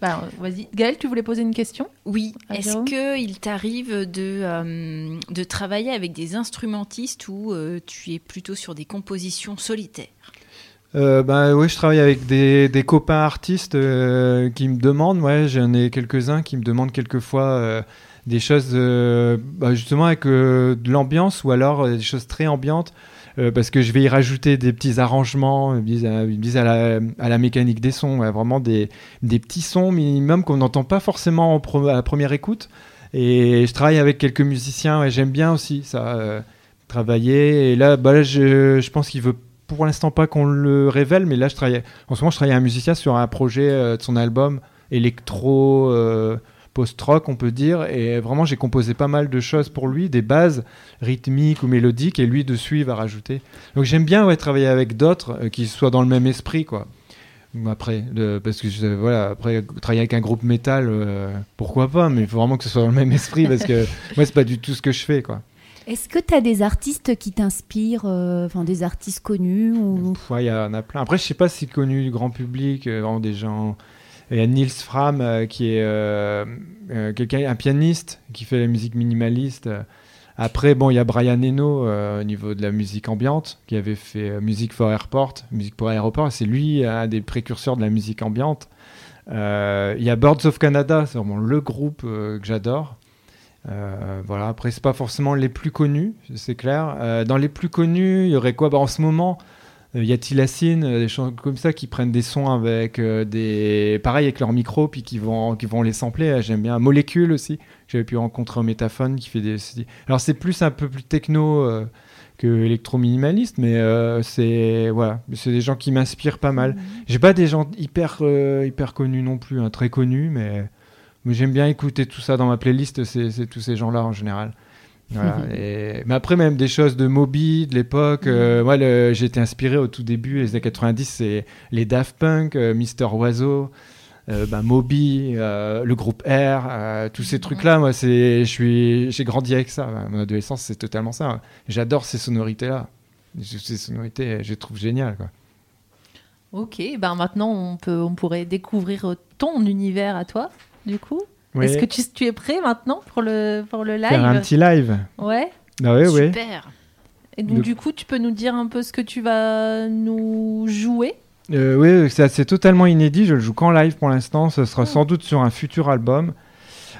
Bah, vas-y. Gaël, tu voulais poser une question? Oui. Est-ce qu'il t'arrive de, euh, de travailler avec des instrumentistes ou euh, tu es plutôt sur des compositions solitaires? Euh, ben oui, je travaille avec des, des copains artistes euh, qui me demandent, ouais, j'en ai quelques-uns qui me demandent quelquefois euh, des choses euh, bah, justement avec euh, de l'ambiance ou alors euh, des choses très ambiantes euh, parce que je vais y rajouter des petits arrangements, disent, euh, à, la, à la mécanique des sons, vraiment des, petits sons minimum qu'on n'entend pas forcément à première écoute. Et je travaille avec quelques musiciens et j'aime bien aussi ça, euh, travailler. Et là, bah là je, je pense qu'il veut pour l'instant pas qu'on le révèle, mais là, je travaille, en ce moment, je travaille avec un musicien sur un projet de son album électro, post-rock, on peut dire. Et vraiment, j'ai composé pas mal de choses pour lui, des bases rythmiques ou mélodiques, et lui, dessus, il va rajouter. Donc, j'aime bien ouais, travailler avec d'autres euh, qui soient dans le même esprit, quoi. Après, le- parce que je- voilà, après travailler avec un groupe métal, euh, pourquoi pas, mais il faut vraiment que ce soit dans le même esprit parce que moi c'est pas du tout ce que je fais quoi. Est-ce que tu as des artistes qui t'inspirent, euh, enfin des artistes connus ou... Ouais, il y en a plein. Après, je sais pas si connu du grand public, euh, des gens. Il y a Niels Fram euh, qui est euh, euh, quelqu'un, un pianiste qui fait la musique minimaliste. Après, bon, il y a Brian Eno au niveau de la musique ambiante qui avait fait Music for Airport, musique pour aéroport. C'est lui un des précurseurs de la musique ambiante. Il y a Birds of Canada, c'est vraiment le groupe que j'adore. Voilà. Après, c'est pas forcément les plus connus, c'est clair. Dans les plus connus, il y aurait quoi? Bah, En ce moment, y a Tilassine, euh, des gens comme ça qui prennent des sons avec euh, des. Pareil avec leur micro, puis qui vont, qui vont les sampler. Euh, J'aime bien. Molécule aussi. J'avais pu rencontrer un métaphone qui fait des. Alors, c'est plus un peu plus techno euh, que électro-minimaliste, mais euh, c'est. Voilà. C'est des gens qui m'inspirent pas mal. J'ai pas des gens hyper, euh, hyper connus non plus, hein, très connus, mais, mais j'aime bien écouter tout ça dans ma playlist, c'est c'est tous ces gens-là en général. Voilà, et- Mais après, même des choses de Moby, de l'époque, euh, moi le- j'ai été inspiré au tout début, les années 90, c'est les Daft Punk, euh, Mister Oiseau. euh, bah, Moby, le groupe R, tous ces trucs-là, moi, c'est, j'ai grandi avec ça. Mon adolescence, c'est totalement ça. J'adore ces sonorités-là. Ces sonorités, je les trouve géniales. Quoi. Ok, ben maintenant on, peut, on pourrait découvrir ton univers à toi, du coup. Oui. Est-ce que tu, tu es prêt maintenant pour le, pour le live Faire un petit live. Ouais. Ah oui, oui. Super. Et donc Le- du coup, tu peux nous dire un peu ce que tu vas nous jouer? Euh, oui, c'est totalement inédit. Je le joue qu'en live pour l'instant. Ce Oh. sera sans doute sur un futur album.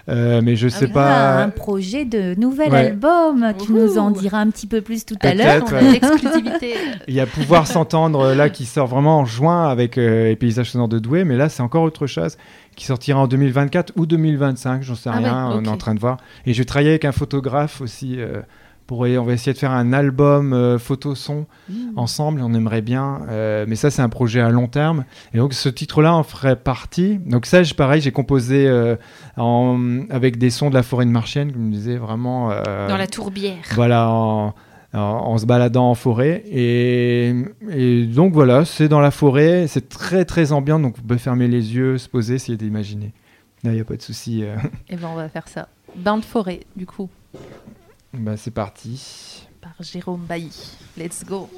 Euh, mais je sais Ah, pas. un projet de nouvel Ouais. album. Tu nous en diras un petit peu plus tout à l'heure. Ouais. Il y a Pouvoir s'entendre euh, là qui sort vraiment en juin avec euh, les paysages sonores de Douai. Mais là, c'est encore autre chose qui sortira en 2024 ou 2025. J'en sais Ah rien. ouais, On est en train de voir. Et je vais travailler avec un photographe aussi. euh, pour, on va essayer de faire un album euh, photo-son ensemble. On aimerait bien. euh, mais ça, c'est un projet à long terme. Et donc, ce titre-là en ferait partie. Donc, ça, je- pareil, j'ai composé euh, en- avec des sons de la forêt de Marchienne, comme je disais, vraiment. euh, Dans la tourbière. voilà, en, en- en se baladant en forêt. Et, et donc voilà, c'est dans la forêt, c'est très très ambiant, donc vous pouvez fermer les yeux, se poser, essayer d'imaginer. Là, il n'y a pas de souci. Et ben on va faire ça. Bain de forêt, du coup, Bah, c'est parti. par Jérôme Bailly. Let's go.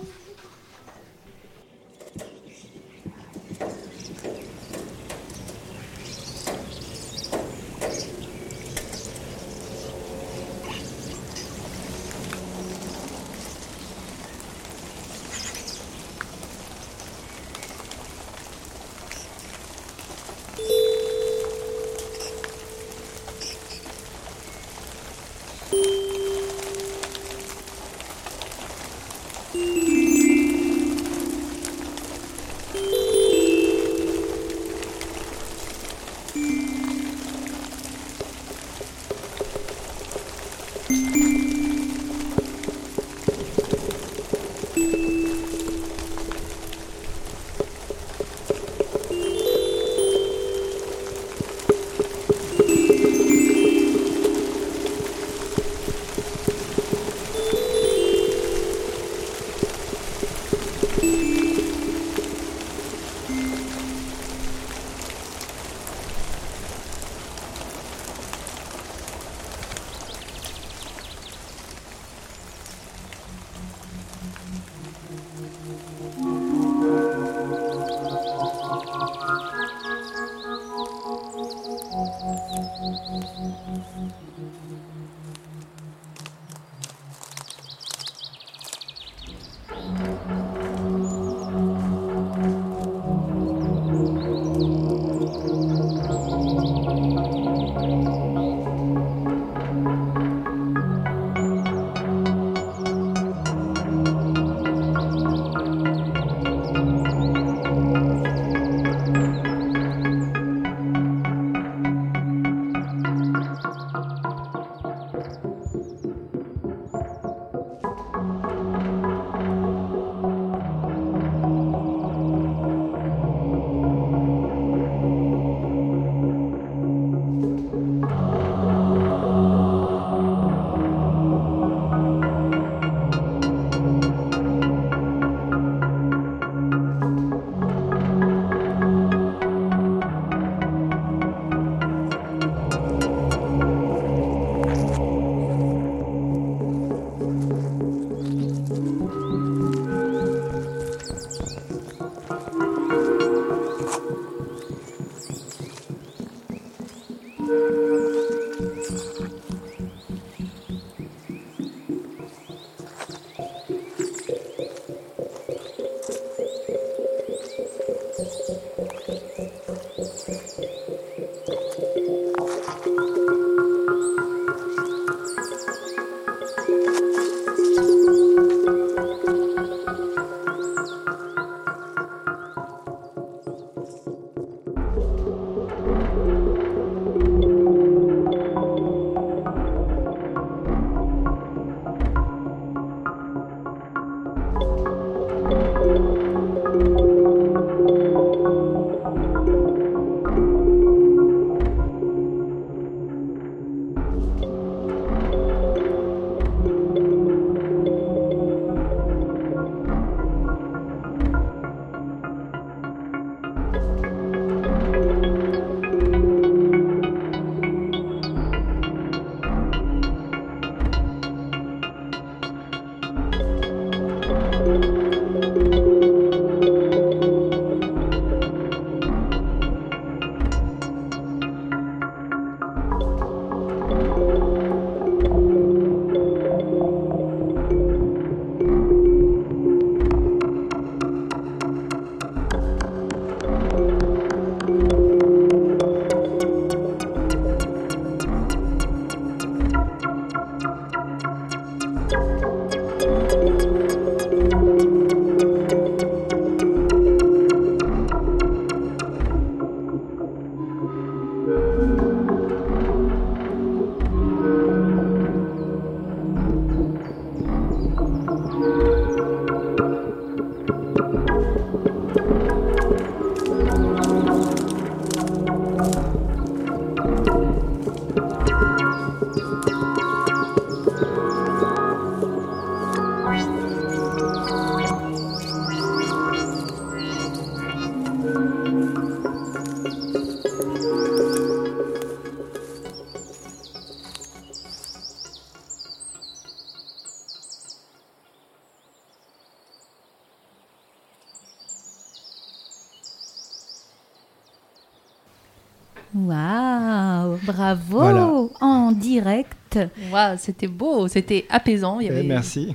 C'était beau, c'était apaisant. Il y Eh, avait... merci.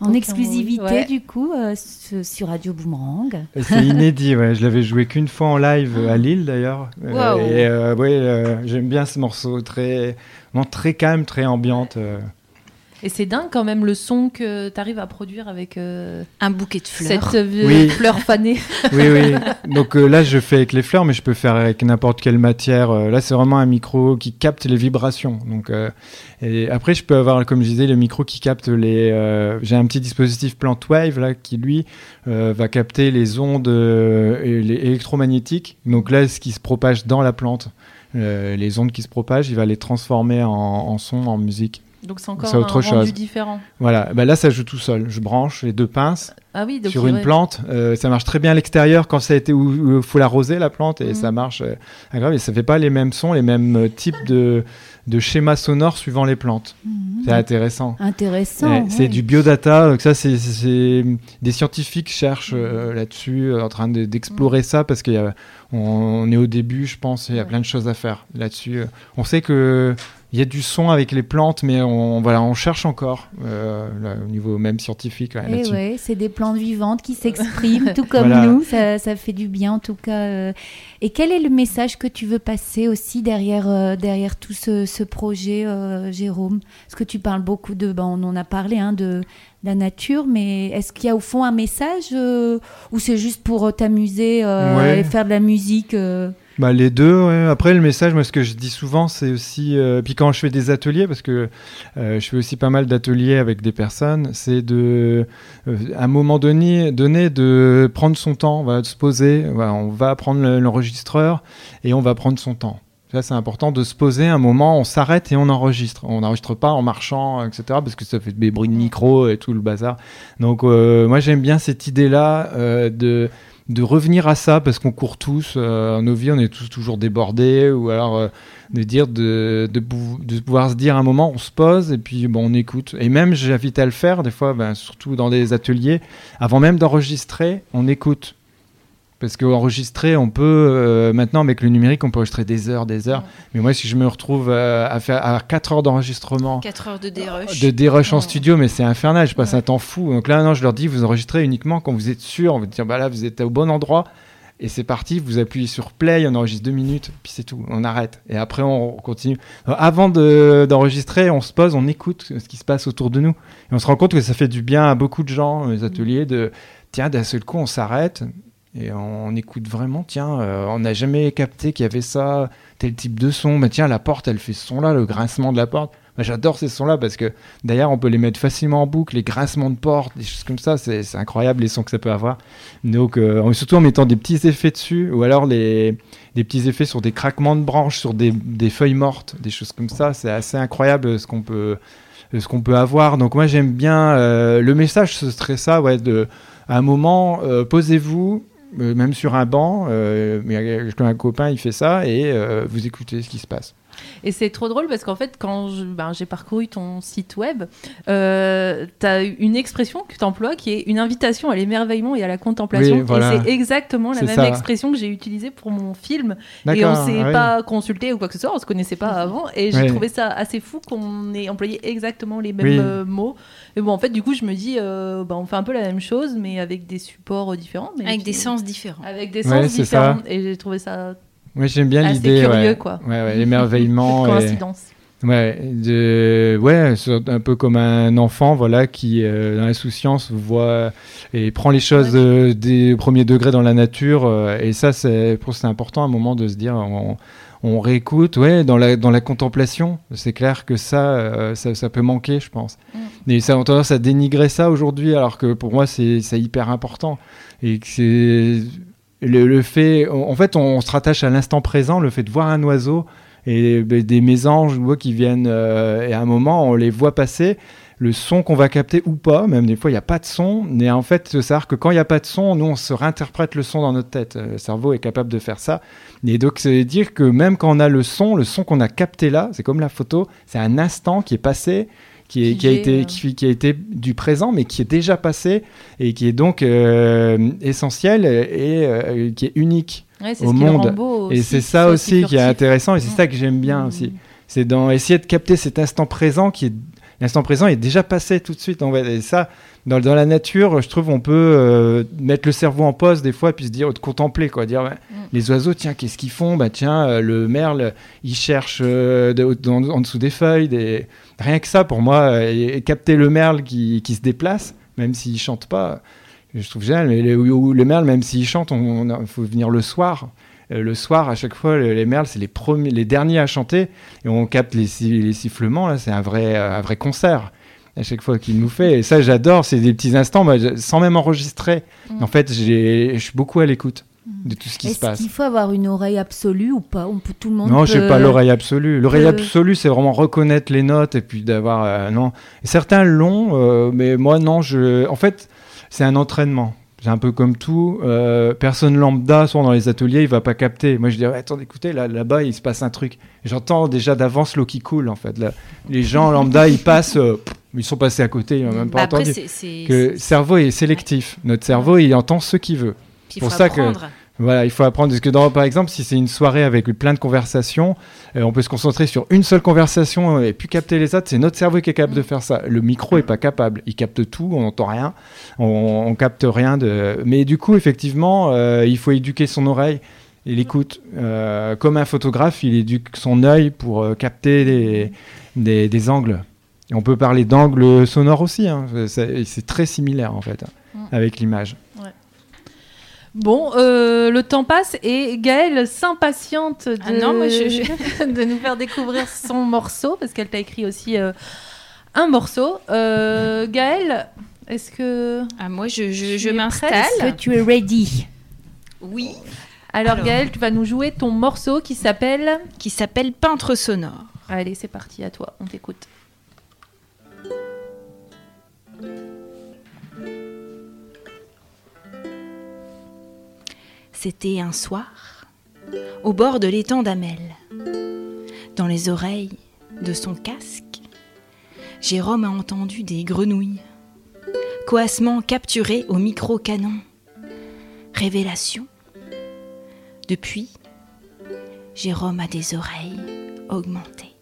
en exclusivité ouais. du coup euh, sur Radio Boomerang. C'est inédit, ouais. je l'avais joué qu'une fois en live euh, à Lille d'ailleurs. Euh, et euh, ouais, euh, j'aime bien ce morceau, très, non, très calme, très ambiante. Et c'est dingue quand même le son que tu arrives à produire avec euh, Un bouquet de fleurs. cette euh, Oui. fleur fanée. Oui, oui. Donc euh, là, je fais avec les fleurs, mais je peux faire avec n'importe quelle matière. Euh, là, c'est vraiment un micro qui capte les vibrations. Donc, euh, et après, je peux avoir, comme je disais, le micro qui capte les. euh, J'ai un petit dispositif Plant Wave là qui lui euh, va capter les ondes euh, et les électromagnétiques. Donc là, ce qui se propage dans la plante, euh, les ondes qui se propagent, il va les transformer en, en son, en musique. Donc c'est encore C'est autre un rendu chose. différent. Voilà. Bah là, ça joue tout seul. Je branche les deux pinces Ah oui, donc sur une plante. Euh, ça marche très bien à l'extérieur quand ça a été où il faut l'arroser la plante et Mhm. ça marche euh, agréable et ça fait pas les mêmes sons, les mêmes euh, types de, de schémas sonores suivant les plantes. Mhm. C'est intéressant. Intéressant. Ouais, ouais. C'est du biodata, donc ça c'est des scientifiques cherchent euh, là-dessus, euh, en train de- d'explorer ça parce qu'on on est au début, je pense, et il y a Ouais. plein de choses à faire là-dessus. On sait que il y a du son avec les plantes, mais on voilà, on cherche encore euh, là, au niveau même scientifique ouais, Eh ouais, c'est des plantes vivantes qui s'expriment, tout comme Voilà. nous. Ça, ça fait du bien en tout cas. euh. Et quel est le message que tu veux passer aussi derrière, euh, derrière tout ce, ce projet, Jérôme? Parce que tu parles beaucoup de, ben, on en a parlé, hein, de la nature, mais est-ce qu'il y a au fond un message ou c'est juste pour t'amuser Ouais. et faire de la musique Bah, les deux, ouais. Après, le message, moi, ce que je dis souvent, c'est aussi. euh, puis quand je fais des ateliers, parce que euh, je fais aussi pas mal d'ateliers avec des personnes, c'est de. euh, à un moment donné, de prendre son temps, de se poser. On va prendre le- l'enregistreur et on va prendre son temps. Ça, c'est important de se poser un moment, on s'arrête et on enregistre. On n'enregistre pas en marchant, etc., parce que ça fait des bruits de micro et tout le bazar. Donc, moi, j'aime bien cette idée-là de de revenir à ça parce qu'on court tous euh, nos vies on est tous toujours débordés ou alors euh, de dire de, de, pou- de pouvoir se dire un moment on se pose et puis bon on écoute. Et même j'invite à le faire des fois ben, surtout dans des ateliers. Avant même d'enregistrer on écoute parce qu'enregistrer, on peut, euh, maintenant avec le numérique, on peut enregistrer des heures, des heures. Mais moi, si je me retrouve euh, à faire à 4 heures d'enregistrement, 4 heures de dérush. de dérush en studio, mais c'est infernal, je passe Ouais. un temps fou. Donc là, non, je leur dis, vous enregistrez uniquement quand vous êtes sûr, on va dire, bah là, vous êtes au bon endroit. et c'est parti. Vous appuyez sur play, on enregistre deux minutes, puis c'est tout, on arrête. Et après, on continue. avant d'enregistrer, on se pose, on écoute ce qui se passe autour de nous. Et on se rend compte que ça fait du bien à beaucoup de gens, les ateliers, de tiens, d'un seul coup, on s'arrête et on, écoute vraiment. Tiens, euh, on n'a jamais capté qu'il y avait ça, tel type de son. Mais tiens, la porte, elle fait ce son-là, le grincement de la porte. J'adore ces sons-là parce que d'ailleurs, on peut les mettre facilement en boucle, les grincements de porte, des choses comme ça. C'est incroyable les sons que ça peut avoir. Donc, euh, surtout en mettant des petits effets dessus ou alors les, des petits effets sur des craquements de branches, sur des, des feuilles mortes, des choses comme ça. C'est assez incroyable ce qu'on peut, peut avoir. Donc, moi, j'aime bien euh, le message, ce serait ça, ouais, de, à un moment, posez-vous, même sur un banc, euh, un copain, il fait ça, et vous écoutez ce qui se passe. Et c'est trop drôle parce qu'en fait, quand ben, j'ai parcouru ton site web, euh, tu as une expression que tu emploies qui est une invitation à l'émerveillement et à la contemplation. Et c'est exactement la même expression que j'ai utilisée pour mon film. Et on s'est ah pas consulté ou quoi que ce soit, on se connaissait pas avant. Et j'ai trouvé ça assez fou qu'on ait employé exactement les mêmes euh, mots. Mais bon, en fait, du coup, je me dis, euh, ben, on fait un peu la même chose, mais avec des supports différents. Mais avec des sens différents. Avec des sens différents. Et j'ai trouvé ça oui, j'aime bien l'idée. curieux, quoi. Ouais, l'émerveillement. coïncidence. Ouais, de, ouais, un peu comme un enfant, voilà, qui euh, dans l'insouciance voit et prend les choses euh, des premiers degrés dans la nature. Euh, et ça, c'est important à un moment de se dire, on, réécoute, ouais, dans la dans la contemplation. C'est clair que ça, ça, ça, peut manquer, je pense. Mm. Et ça on tendance à dénigrer ça aujourd'hui, alors que pour moi, c'est hyper important et que c'est le, fait, en fait, on, se rattache à l'instant présent, le fait de voir un oiseau et ben, des mésanges qui viennent, euh, et à un moment, on les voit passer. Le son qu'on va capter ou pas, même des fois il n'y a pas de son, mais en fait, de savoir que quand il n'y a pas de son, nous on se réinterprète le son dans notre tête. Euh, le cerveau est capable de faire ça. Et donc, c'est dire que même quand on a le son, le son qu'on a capté là, c'est comme la photo, c'est un instant qui est passé qui, est, qui, a été, qui, a été du présent, mais qui est déjà passé et qui est donc euh, essentiel et euh, qui est unique au monde. et c'est ça aussi qui est intéressant et c'est ça que j'aime bien mmh. aussi. C'est dans essayer de capter cet instant présent qui est l'instant présent est déjà passé tout de suite. En fait. Et ça, dans, dans, la nature, je trouve on peut euh, mettre le cerveau en pause des fois et puis se dire, de contempler, quoi. Dire, mmh. les oiseaux, tiens, qu'est-ce qu'ils font? Bah tiens, le merle, il cherche en dessous des feuilles, des rien que ça, pour moi, et, capter le merle qui, qui se déplace, même s'il chante pas, je trouve génial. Mais le, merle, même s'il chante, il faut venir le soir. Euh, le soir, à chaque fois, les, merles, c'est les, premiers, les derniers à chanter, et on capte les, les sifflements, là, c'est un vrai, un vrai concert à chaque fois qu'il nous fait. Et ça, j'adore, c'est des petits instants, sans même enregistrer. Mm. En fait, je suis beaucoup à l'écoute de tout ce qui se passe. Est-ce qu'il faut avoir une oreille absolue ou pas? On peut tout le monde. Non, je sais pas l'oreille absolue. L'oreille absolue, c'est vraiment reconnaître les notes et puis d'avoir euh, non. certains l'ont, euh, mais moi non. Je, en fait, c'est un entraînement. C'est un peu comme tout. Euh, personne lambda, soit dans les ateliers, il va pas capter. Moi, je dirais, attends, écoutez, là, là-bas, il se passe un truc. J'entends déjà d'avance l'eau qui coule, en fait. les gens lambda, ils passent, ils sont passés à côté, ils n'ont même pas bah, entendu. que le cerveau est sélectif. Notre cerveau, il entend ce qu'il veut. C'est pour ça que voilà, il faut apprendre. Parce que, dans, par exemple, si c'est une soirée avec plein de conversations, euh, on peut se concentrer sur une seule conversation et puis capter les autres. C'est notre cerveau qui est capable de faire ça. Le micro est pas capable. Il capte tout, on n'entend rien, on, on, capte rien. De... Mais du coup, effectivement, euh, il faut éduquer son oreille et l'écoute. Euh, comme un photographe, il éduque son œil pour capter des, des, angles. Et on peut parler d'angles sonores aussi. Hein. C'est très similaire, en fait, mm. avec l'image. Bon, euh, le temps passe et Gaëlle s'impatiente de, ah de nous faire découvrir son morceau parce qu'elle t'a écrit aussi euh, un morceau. Euh, Gaëlle, est-ce que. Ah, moi, je, je, m'installe. Est-ce que tu es ready? Oui. Alors, Alors, Gaëlle, tu vas nous jouer ton morceau qui s'appelle. Qui s'appelle Peintre sonore. Allez, c'est parti, à toi, on t'écoute. C'était un soir, au bord de l'étang d'Amel. Dans les oreilles de son casque, Jérôme a entendu des grenouilles, coassement capturé au micro-canon. Révélation. Depuis, Jérôme a des oreilles augmentées.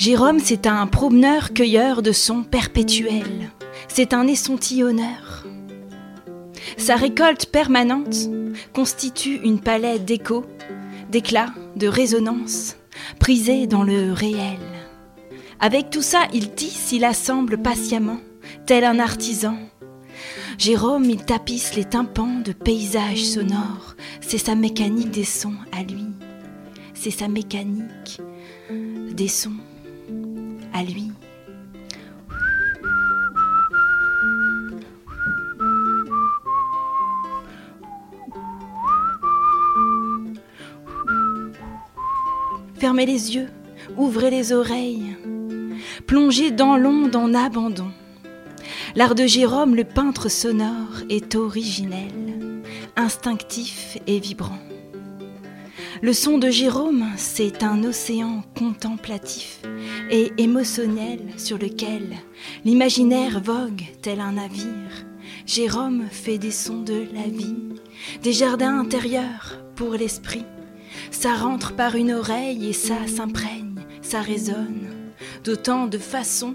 Jérôme, c'est un promeneur-cueilleur de sons perpétuels. C'est un échantillonneur. Sa récolte permanente constitue une palette d'échos, d'éclats, de résonances, prisés dans le réel. Avec tout ça, il tisse, il assemble patiemment, tel un artisan. Jérôme, il tapisse les tympans de paysages sonores. C'est sa mécanique des sons à lui. C'est sa mécanique des sons à lui. Fermez les yeux, ouvrez les oreilles, plongez dans l'onde en abandon. L'art de Jérôme, le peintre sonore, est originel, instinctif et vibrant. Le son de Jérôme, c'est un océan contemplatif et émotionnel sur lequel l'imaginaire vogue tel un navire. Jérôme fait des sons de la vie, des jardins intérieurs pour l'esprit. Ça rentre par une oreille et ça s'imprègne, ça résonne, d'autant de façons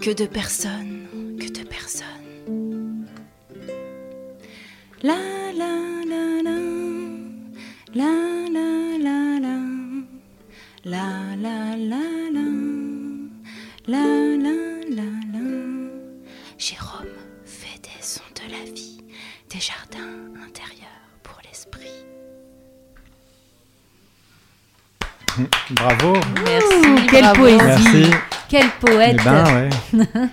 que de personnes, que de personnes. La la la la, la la la la, la la la la. Jérôme fait des sons de la vie, des jardins intérieurs pour l'esprit. Bravo. Merci. Quelle bravo. poésie. Merci. Quel poète. Eh ben, ouais.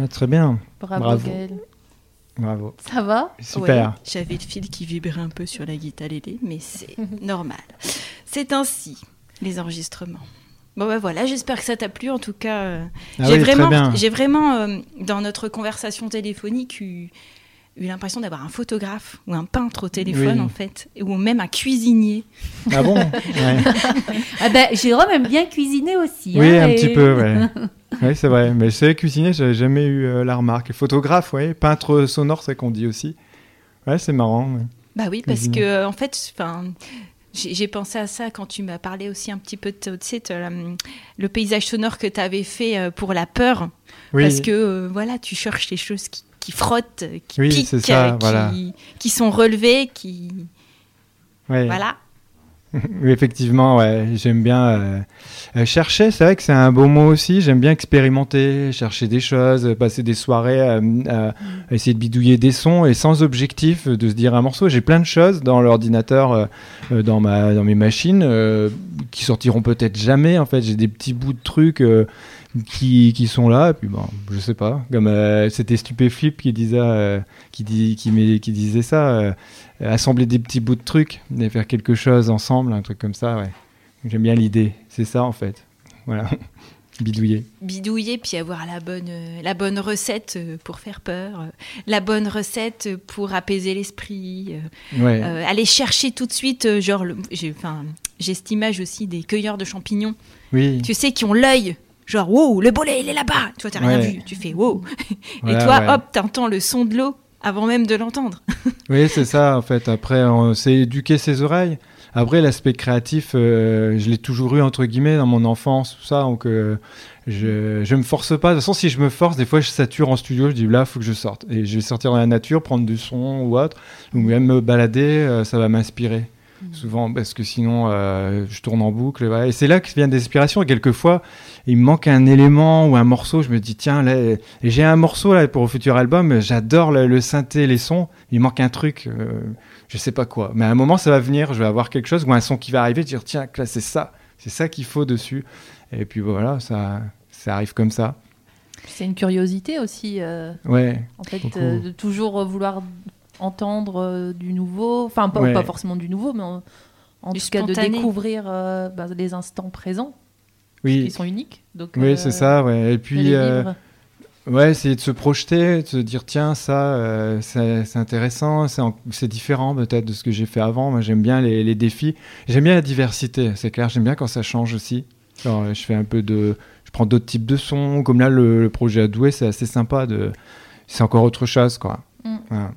Ah, très bien. Bravo, Bravo. Gaël. Bravo. Ça va? Super. Ouais, J'avais le fil qui vibrait un peu sur la guitare Lélé, mais c'est normal. C'est ainsi, les enregistrements. Bon ben voilà, j'espère que ça t'a plu. En tout cas, euh, Ah j'ai oui, très vraiment, bien. j'ai vraiment euh, dans notre conversation téléphonique eu, eu l'impression d'avoir un photographe ou un peintre au téléphone Oui. en fait, ou même un cuisinier. Ah bon? Ouais. Ah ben, Jérôme aime bien cuisiner aussi. Oui, hein, un et- petit peu, ouais. Oui, c'est vrai. Mais c'est cuisiner, j'avais jamais eu euh, la remarque. Photographe, ouais. Peintre sonore, c'est qu'on dit aussi. Ouais, c'est marrant. ouais. Bah oui, parce Cuisinier. que en fait, enfin. J'ai pensé à ça quand tu m'as parlé aussi un petit peu de tu sais, de la- le paysage sonore que tu avais fait euh, pour la peur. Oui, Parce que euh, voilà, tu cherches les choses qui, qui frottent, euh, qui Oui, piquent, ça, euh, qui, voilà. qui sont relevées, qui. ouais. Voilà. Effectivement, ouais. J'aime bien euh, euh, chercher. C'est vrai que c'est un beau mot aussi. J'aime bien expérimenter, chercher des choses, euh, passer des soirées à essayer de bidouiller des sons et sans objectif de se dire un morceau. J'ai plein de choses dans l'ordinateur, euh, euh, dans ma, dans mes machines, euh, qui sortiront peut-être jamais. En fait, j'ai des petits bouts de trucs. Euh, qui, qui sont là, et puis bon, je sais pas, comme euh, c'était Stupéflip qui disait, euh, qui, dit, qui, qui disait ça, euh, assembler des petits bouts de trucs et faire quelque chose ensemble, un truc comme ça, ouais. J'aime bien l'idée, c'est ça en fait. Voilà, bidouiller. Bidouiller, puis avoir la bonne, euh, la bonne recette euh, pour faire peur, euh, la bonne recette pour apaiser l'esprit, euh, Ouais, euh, aller chercher tout de suite, euh, genre, j'ai cette image aussi des cueilleurs de champignons, oui. tu sais, qui ont l'œil. Genre, wow, le bolet, il est là-bas. Toi, t'as rien Ouais. vu. Tu fais wow. Et toi, ouais. hop, t'entends le son de l'eau avant même de l'entendre. Oui, c'est ça en fait. Après, on c'est éduquer ses oreilles. Après, l'aspect créatif, euh, je l'ai toujours eu entre guillemets dans mon enfance, tout ça. Donc, euh, je, je me force pas. De toute façon, si je me force, des fois, je sature en studio. Je dis là, faut que je sorte. Et je vais sortir dans la nature, prendre du son ou autre, ou même me balader. euh, ça va m'inspirer. Souvent, parce que sinon, euh, je tourne en boucle. Et, voilà. Et c'est là que vient l'inspiration. Et quelquefois, il me manque un élément ou un morceau. Je me dis, tiens, là, j'ai un morceau là pour le futur album. J'adore le, le synthé, les sons. Il manque un truc. euh, je sais pas quoi. Mais à un moment, ça va venir. Je vais avoir quelque chose ou un son qui va arriver. Dire, tiens, là, c'est ça. C'est ça qu'il faut dessus. Et puis voilà, ça, ça arrive comme ça. C'est une curiosité aussi, euh, Ouais. en fait, euh, de toujours vouloir entendre euh, du nouveau. Enfin, pas, Ouais. pas forcément du nouveau, mais en, tout cas de découvrir euh, bah, les instants présents qui sont uniques. Donc, Oui, euh, c'est ça. Ouais. Et puis. euh. Ouais, essayer de se projeter, de se dire tiens ça euh, c'est c'est intéressant, c'est en- c'est différent peut-être de ce que j'ai fait avant. Moi j'aime bien les, les défis, j'aime bien la diversité, c'est clair. J'aime bien quand ça change aussi. Je fais un peu de, je prends d'autres types de sons, comme là le, le projet Adoué, c'est assez sympa de, c'est encore autre chose quoi. Mm. Voilà.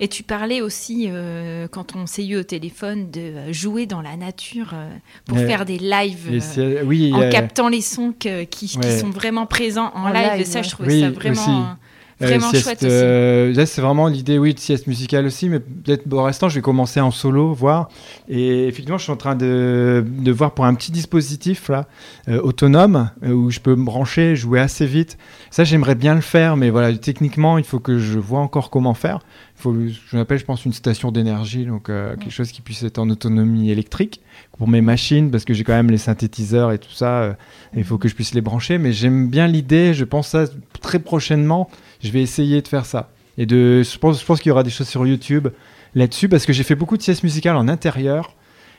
Et tu parlais aussi, euh, quand on s'est eu au téléphone, de euh, jouer dans la nature euh, pour Ouais. faire des lives euh, oui, en euh, captant les sons que- qui, sont vraiment présents en, En live. live, Et ça, ouais. je trouvais Oui, ça vraiment, aussi. vraiment sieste, chouette aussi. là, c'est vraiment l'idée, oui, de sieste musicale aussi, mais peut-être pour l'instant, je vais commencer en solo, voir. Et effectivement, je suis en train de, de voir pour un petit dispositif là, euh, autonome, euh, où je peux me brancher, jouer assez vite. Ça, j'aimerais bien le faire, mais voilà, techniquement, il faut que je vois encore comment faire. Faut, je l'appelle, je pense, une station d'énergie, donc euh, quelque chose qui puisse être en autonomie électrique pour mes machines, parce que j'ai quand même les synthétiseurs et tout ça. euh, il faut que je puisse les brancher, mais j'aime bien l'idée. Je pense ça très prochainement. Je vais essayer de faire ça. Et de, je pense, je pense qu'il y aura des choses sur YouTube là-dessus, parce que j'ai fait beaucoup de siestes musicales en intérieur.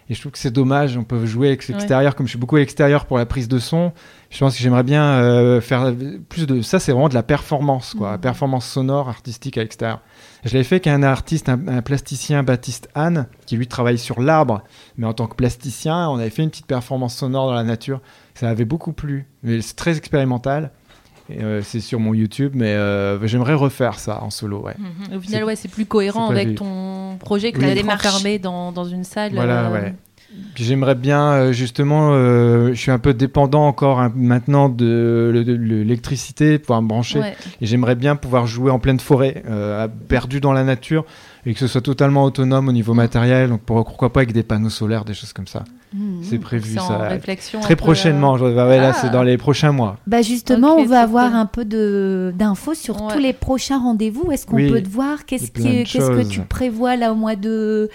Et je trouve que c'est dommage, on peut jouer avec l'extérieur, comme je suis beaucoup à l'extérieur pour la prise de son. Je pense que j'aimerais bien euh, faire plus de ça. C'est vraiment de la performance, quoi, Mhm. performance sonore, artistique à l'extérieur. Je l'ai fait avec un artiste, un, un plasticien, Baptiste Anne, qui lui travaille sur l'arbre, mais en tant que plasticien, on avait fait une petite performance sonore dans la nature. Ça avait beaucoup plu, mais c'est très expérimental. Euh, c'est sur mon YouTube, mais euh, j'aimerais refaire ça en solo, ouais. Mhm. Au final, C'est- ouais, c'est plus cohérent avec ton projet que Oui. Démarche. enfermé dans, dans une salle. Voilà, euh, ouais. Puis j'aimerais bien, euh, justement, euh, je suis un peu dépendant encore hein, maintenant de, le- de l'électricité, pouvoir me brancher. ouais. Et j'aimerais bien pouvoir jouer en pleine forêt, euh, perdu dans la nature, et que ce soit totalement autonome au niveau matériel. Donc pour- pourquoi pas avec des panneaux solaires, des choses comme ça. Mhm. C'est prévu ça. Très peu, prochainement, je- bah ouais, là Ah. c'est dans les prochains mois. Bah justement, on veut trop avoir un peu de d'infos sur Ouais. tous les prochains rendez-vous. Est-ce qu'on Oui, peut te voir? Qu'est-ce qui- que tu prévois là au mois de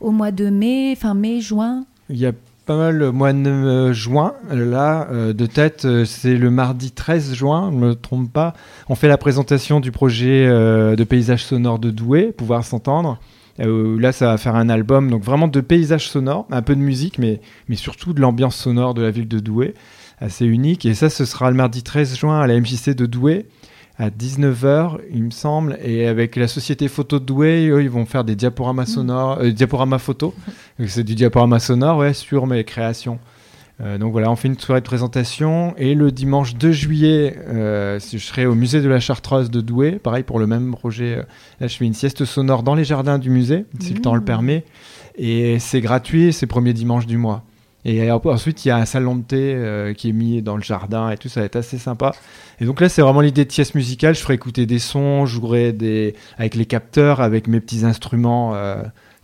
au mois de mai, fin mai, juin? Il y a pas mal le mois de euh, juin. Là, euh, de tête, euh, c'est le mardi 13 juin, je ne me trompe pas. On fait la présentation du projet euh, de paysage sonore de Douai, Pouvoir s'entendre. Euh, là, ça va faire un album, donc vraiment de paysages sonores, un peu de musique, mais, mais surtout de l'ambiance sonore de la ville de Douai, assez unique. Et ça, ce sera le mardi 13 juin à la MJC de Douai, à 19h, il me semble. Et avec la société photo de Douai, eux, ils vont faire des diaporamas sonores, euh, diaporamas photos. Donc, C'est du diaporama sonore, ouais, sur mes créations. Euh, donc voilà, on fait une soirée de présentation. Et le dimanche 2 juillet, euh, je serai au musée de la Chartreuse de Douai. Pareil pour le même projet. euh, Là, je fais une sieste sonore dans les jardins du musée, si le temps le Mmh. permet. Et c'est gratuit, c'est premier dimanche du mois. Et ensuite, il y a un salon de thé qui est mis dans le jardin et tout, ça va être assez sympa. Et donc là, c'est vraiment l'idée de sieste musicale. Je ferai écouter des sons, je jouerai des... avec les capteurs, avec mes petits instruments.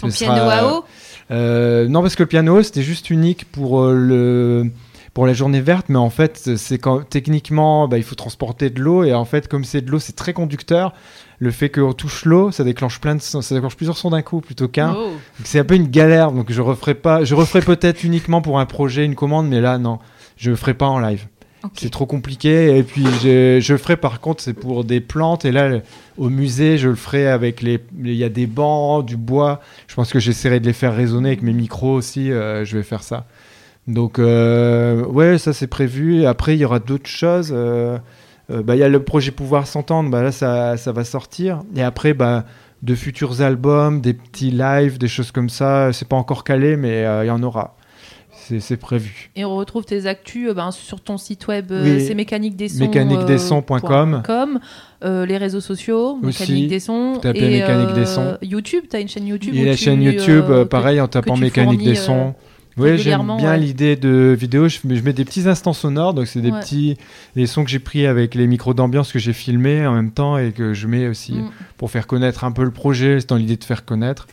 Euh, Ton ce piano sera- à eau euh, non, parce que le piano, c'était juste unique pour euh, le pour la journée verte, mais en fait, c'est quand techniquement, bah, il faut transporter de l'eau et en fait, comme c'est de l'eau, c'est très conducteur. Le fait qu'on touche l'eau, ça déclenche plein de sons- ça déclenche plusieurs sons d'un coup plutôt qu'un. Oh. C'est un peu une galère, donc je referai pas. Je referai peut-être uniquement pour un projet, une commande, mais là, non, je ferai pas en live. C'est trop compliqué. Et puis, je, le ferai par contre, c'est pour des plantes. Et là, au musée, je le ferai avec les. Il y a des bancs, du bois. Je pense que j'essaierai de les faire résonner avec mes micros aussi. euh, je vais faire ça. Donc, euh, ouais, ça c'est prévu. Après, il y aura d'autres choses. euh, euh, bah, Il y a le projet Pouvoir s'entendre. Bah, là, ça, ça va sortir. Et après, bah, de futurs albums, des petits lives, des choses comme ça. C'est pas encore calé, mais il y en aura. C'est prévu. Et on retrouve tes actus euh, ben, sur ton site web, euh, Oui. c'est euh, point com, euh, les réseaux sociaux, Aussi, Mécanique des Sons. et, Mécanique des Sons. YouTube, tu as une chaîne YouTube. Et la tu, chaîne YouTube, euh, euh, pareil, en tapant mécanique des sons. Oui, j'aime bien ouais. l'idée de vidéo. Je, mets- je mets des petits instants sonores, donc c'est des Ouais. petits les sons que j'ai pris avec les micros d'ambiance que j'ai filmés en même temps et que je mets aussi Mm. pour faire connaître un peu le projet. C'est dans l'idée de faire connaître.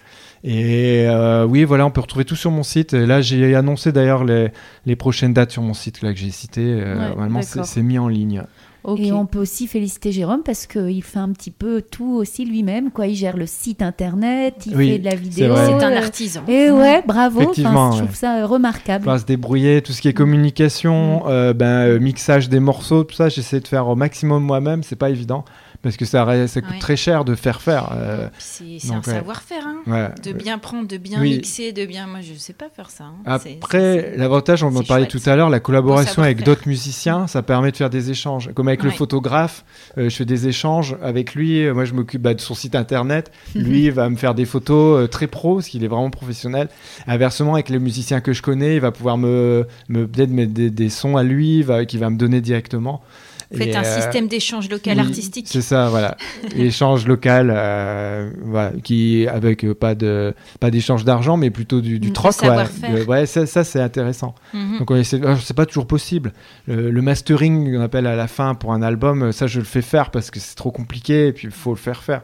Et euh, oui, voilà, on peut retrouver tout sur mon site. Et là, j'ai annoncé d'ailleurs les, les prochaines dates sur mon site là que j'ai cité. Euh, Ouais, normalement, c'est mis en ligne. Et on peut aussi féliciter Jérôme parce qu'il fait un petit peu tout aussi lui-même. Quoi. Il gère le site internet, il Oui, fait de la vidéo. C'est un artisan. Et ouais, bravo. Enfin, Effectivement, je ouais. trouve ça euh, remarquable. Enfin, se débrouiller, tout ce qui est communication, euh, ben, mixage des morceaux, tout ça, j'essaie de faire au maximum moi-même. C'est pas évident parce que ça, coûte Ouais. très cher de faire faire. euh, C'est un ouais. savoir-faire, hein. ouais. De bien prendre, de bien Oui. mixer, de bien. Moi, je sais pas faire ça. hein. Après, l'avantage, on en parlait chouette. tout à l'heure, la collaboration avec d'autres musiciants, ça permet de faire des échanges. Comme avec le photographe, euh, je fais des échanges avec lui. Euh, Moi, je m'occupe bah, de son site internet. Lui, il va me faire des photos euh, très pro, parce qu'il est vraiment professionnel. Inversement, avec les musiciens que je connais, il va pouvoir me, me peut-être mettre des, des sons à lui, va, qu'il va me donner directement. Vous faites Et, un euh, système d'échange local oui, artistique. C'est ça, voilà. Échange local, euh, voilà, qui avec euh, pas de pas d'échange d'argent, mais plutôt du, du troc. De- ouais, ça, ça, c'est intéressant. Mhm. Donc on essaie. alors, C'est pas toujours possible. Le, le mastering qu'on appelle à la fin pour un album, ça je le fais faire parce que c'est trop compliqué et puis il faut le faire faire.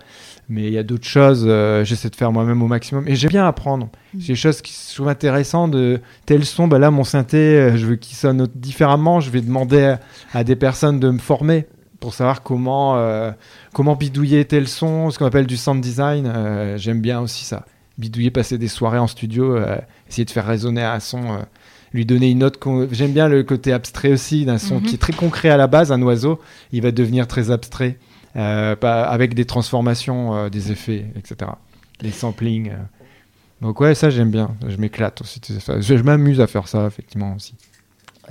Mais il y a d'autres choses, euh, j'essaie de faire moi-même au maximum. Et j'aime bien apprendre. J'ai des choses qui trouve intéressantes. De tel son, bah là mon synthé, euh, je veux qu'il sonne différemment. Je vais demander à, à des personnes de me former pour savoir comment euh, comment bidouiller tel son, ce qu'on appelle du sound design. J'aime bien aussi ça. Bidouiller, passer des soirées en studio, essayer de faire résonner un son. lui donner une note. J'aime bien le côté abstrait aussi d'un son Mhm. qui est très concret à la base. Un oiseau, il va devenir très abstrait euh, avec des transformations, euh, des effets, etc. Les samplings. euh. Donc ouais, ça j'aime bien. Je m'éclate aussi. Je, je m'amuse à faire ça effectivement aussi.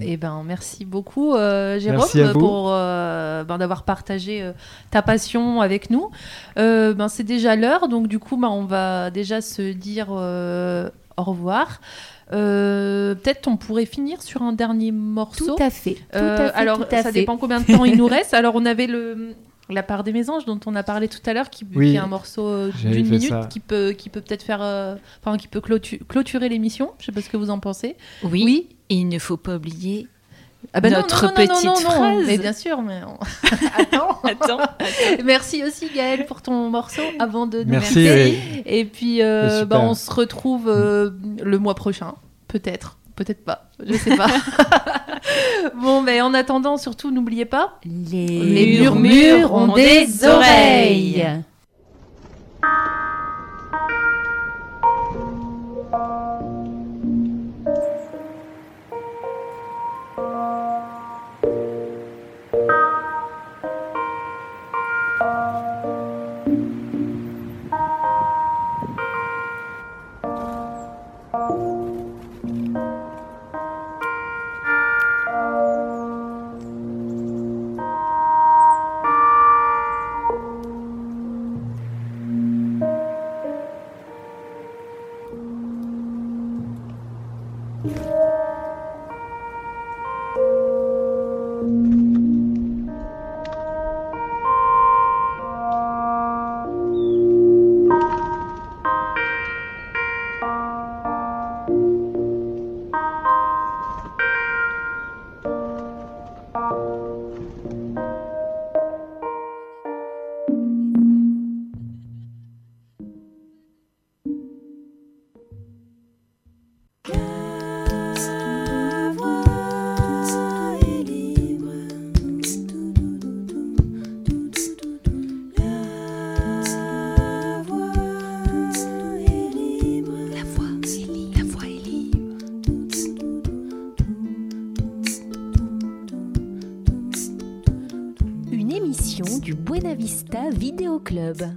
Eh ben, merci beaucoup, euh, Jérôme, Merci pour euh, ben, d'avoir partagé euh, ta passion avec nous. Euh, ben, c'est déjà l'heure, donc du coup, ben, on va déjà se dire euh, au revoir. Euh, Peut-être on pourrait finir sur un dernier morceau. Tout à fait. Tout à fait, alors, tout à ça fait. dépend combien de temps il nous reste. Alors, on avait le la part des mésanges dont on a parlé tout à l'heure, qui, Oui, qui est un morceau euh, d'une minute, ça. qui peut qui peut peut-être faire, euh, enfin, qui peut clôtu- clôturer l'émission. Je sais pas ce que vous en pensez. Oui. Oui. Et il ne faut pas oublier. Ah ben Notre non, non, non, petite non, non, phrase. Mais bien sûr, mais on- attends. Attends. Merci aussi Gaëlle pour ton morceau avant de nous Merci, oui. Et puis euh, bah, on se retrouve euh, le mois prochain, peut-être, peut-être pas, je sais pas. bon, mais en attendant, surtout n'oubliez pas. Les, Les murmures ont des oreilles. Club.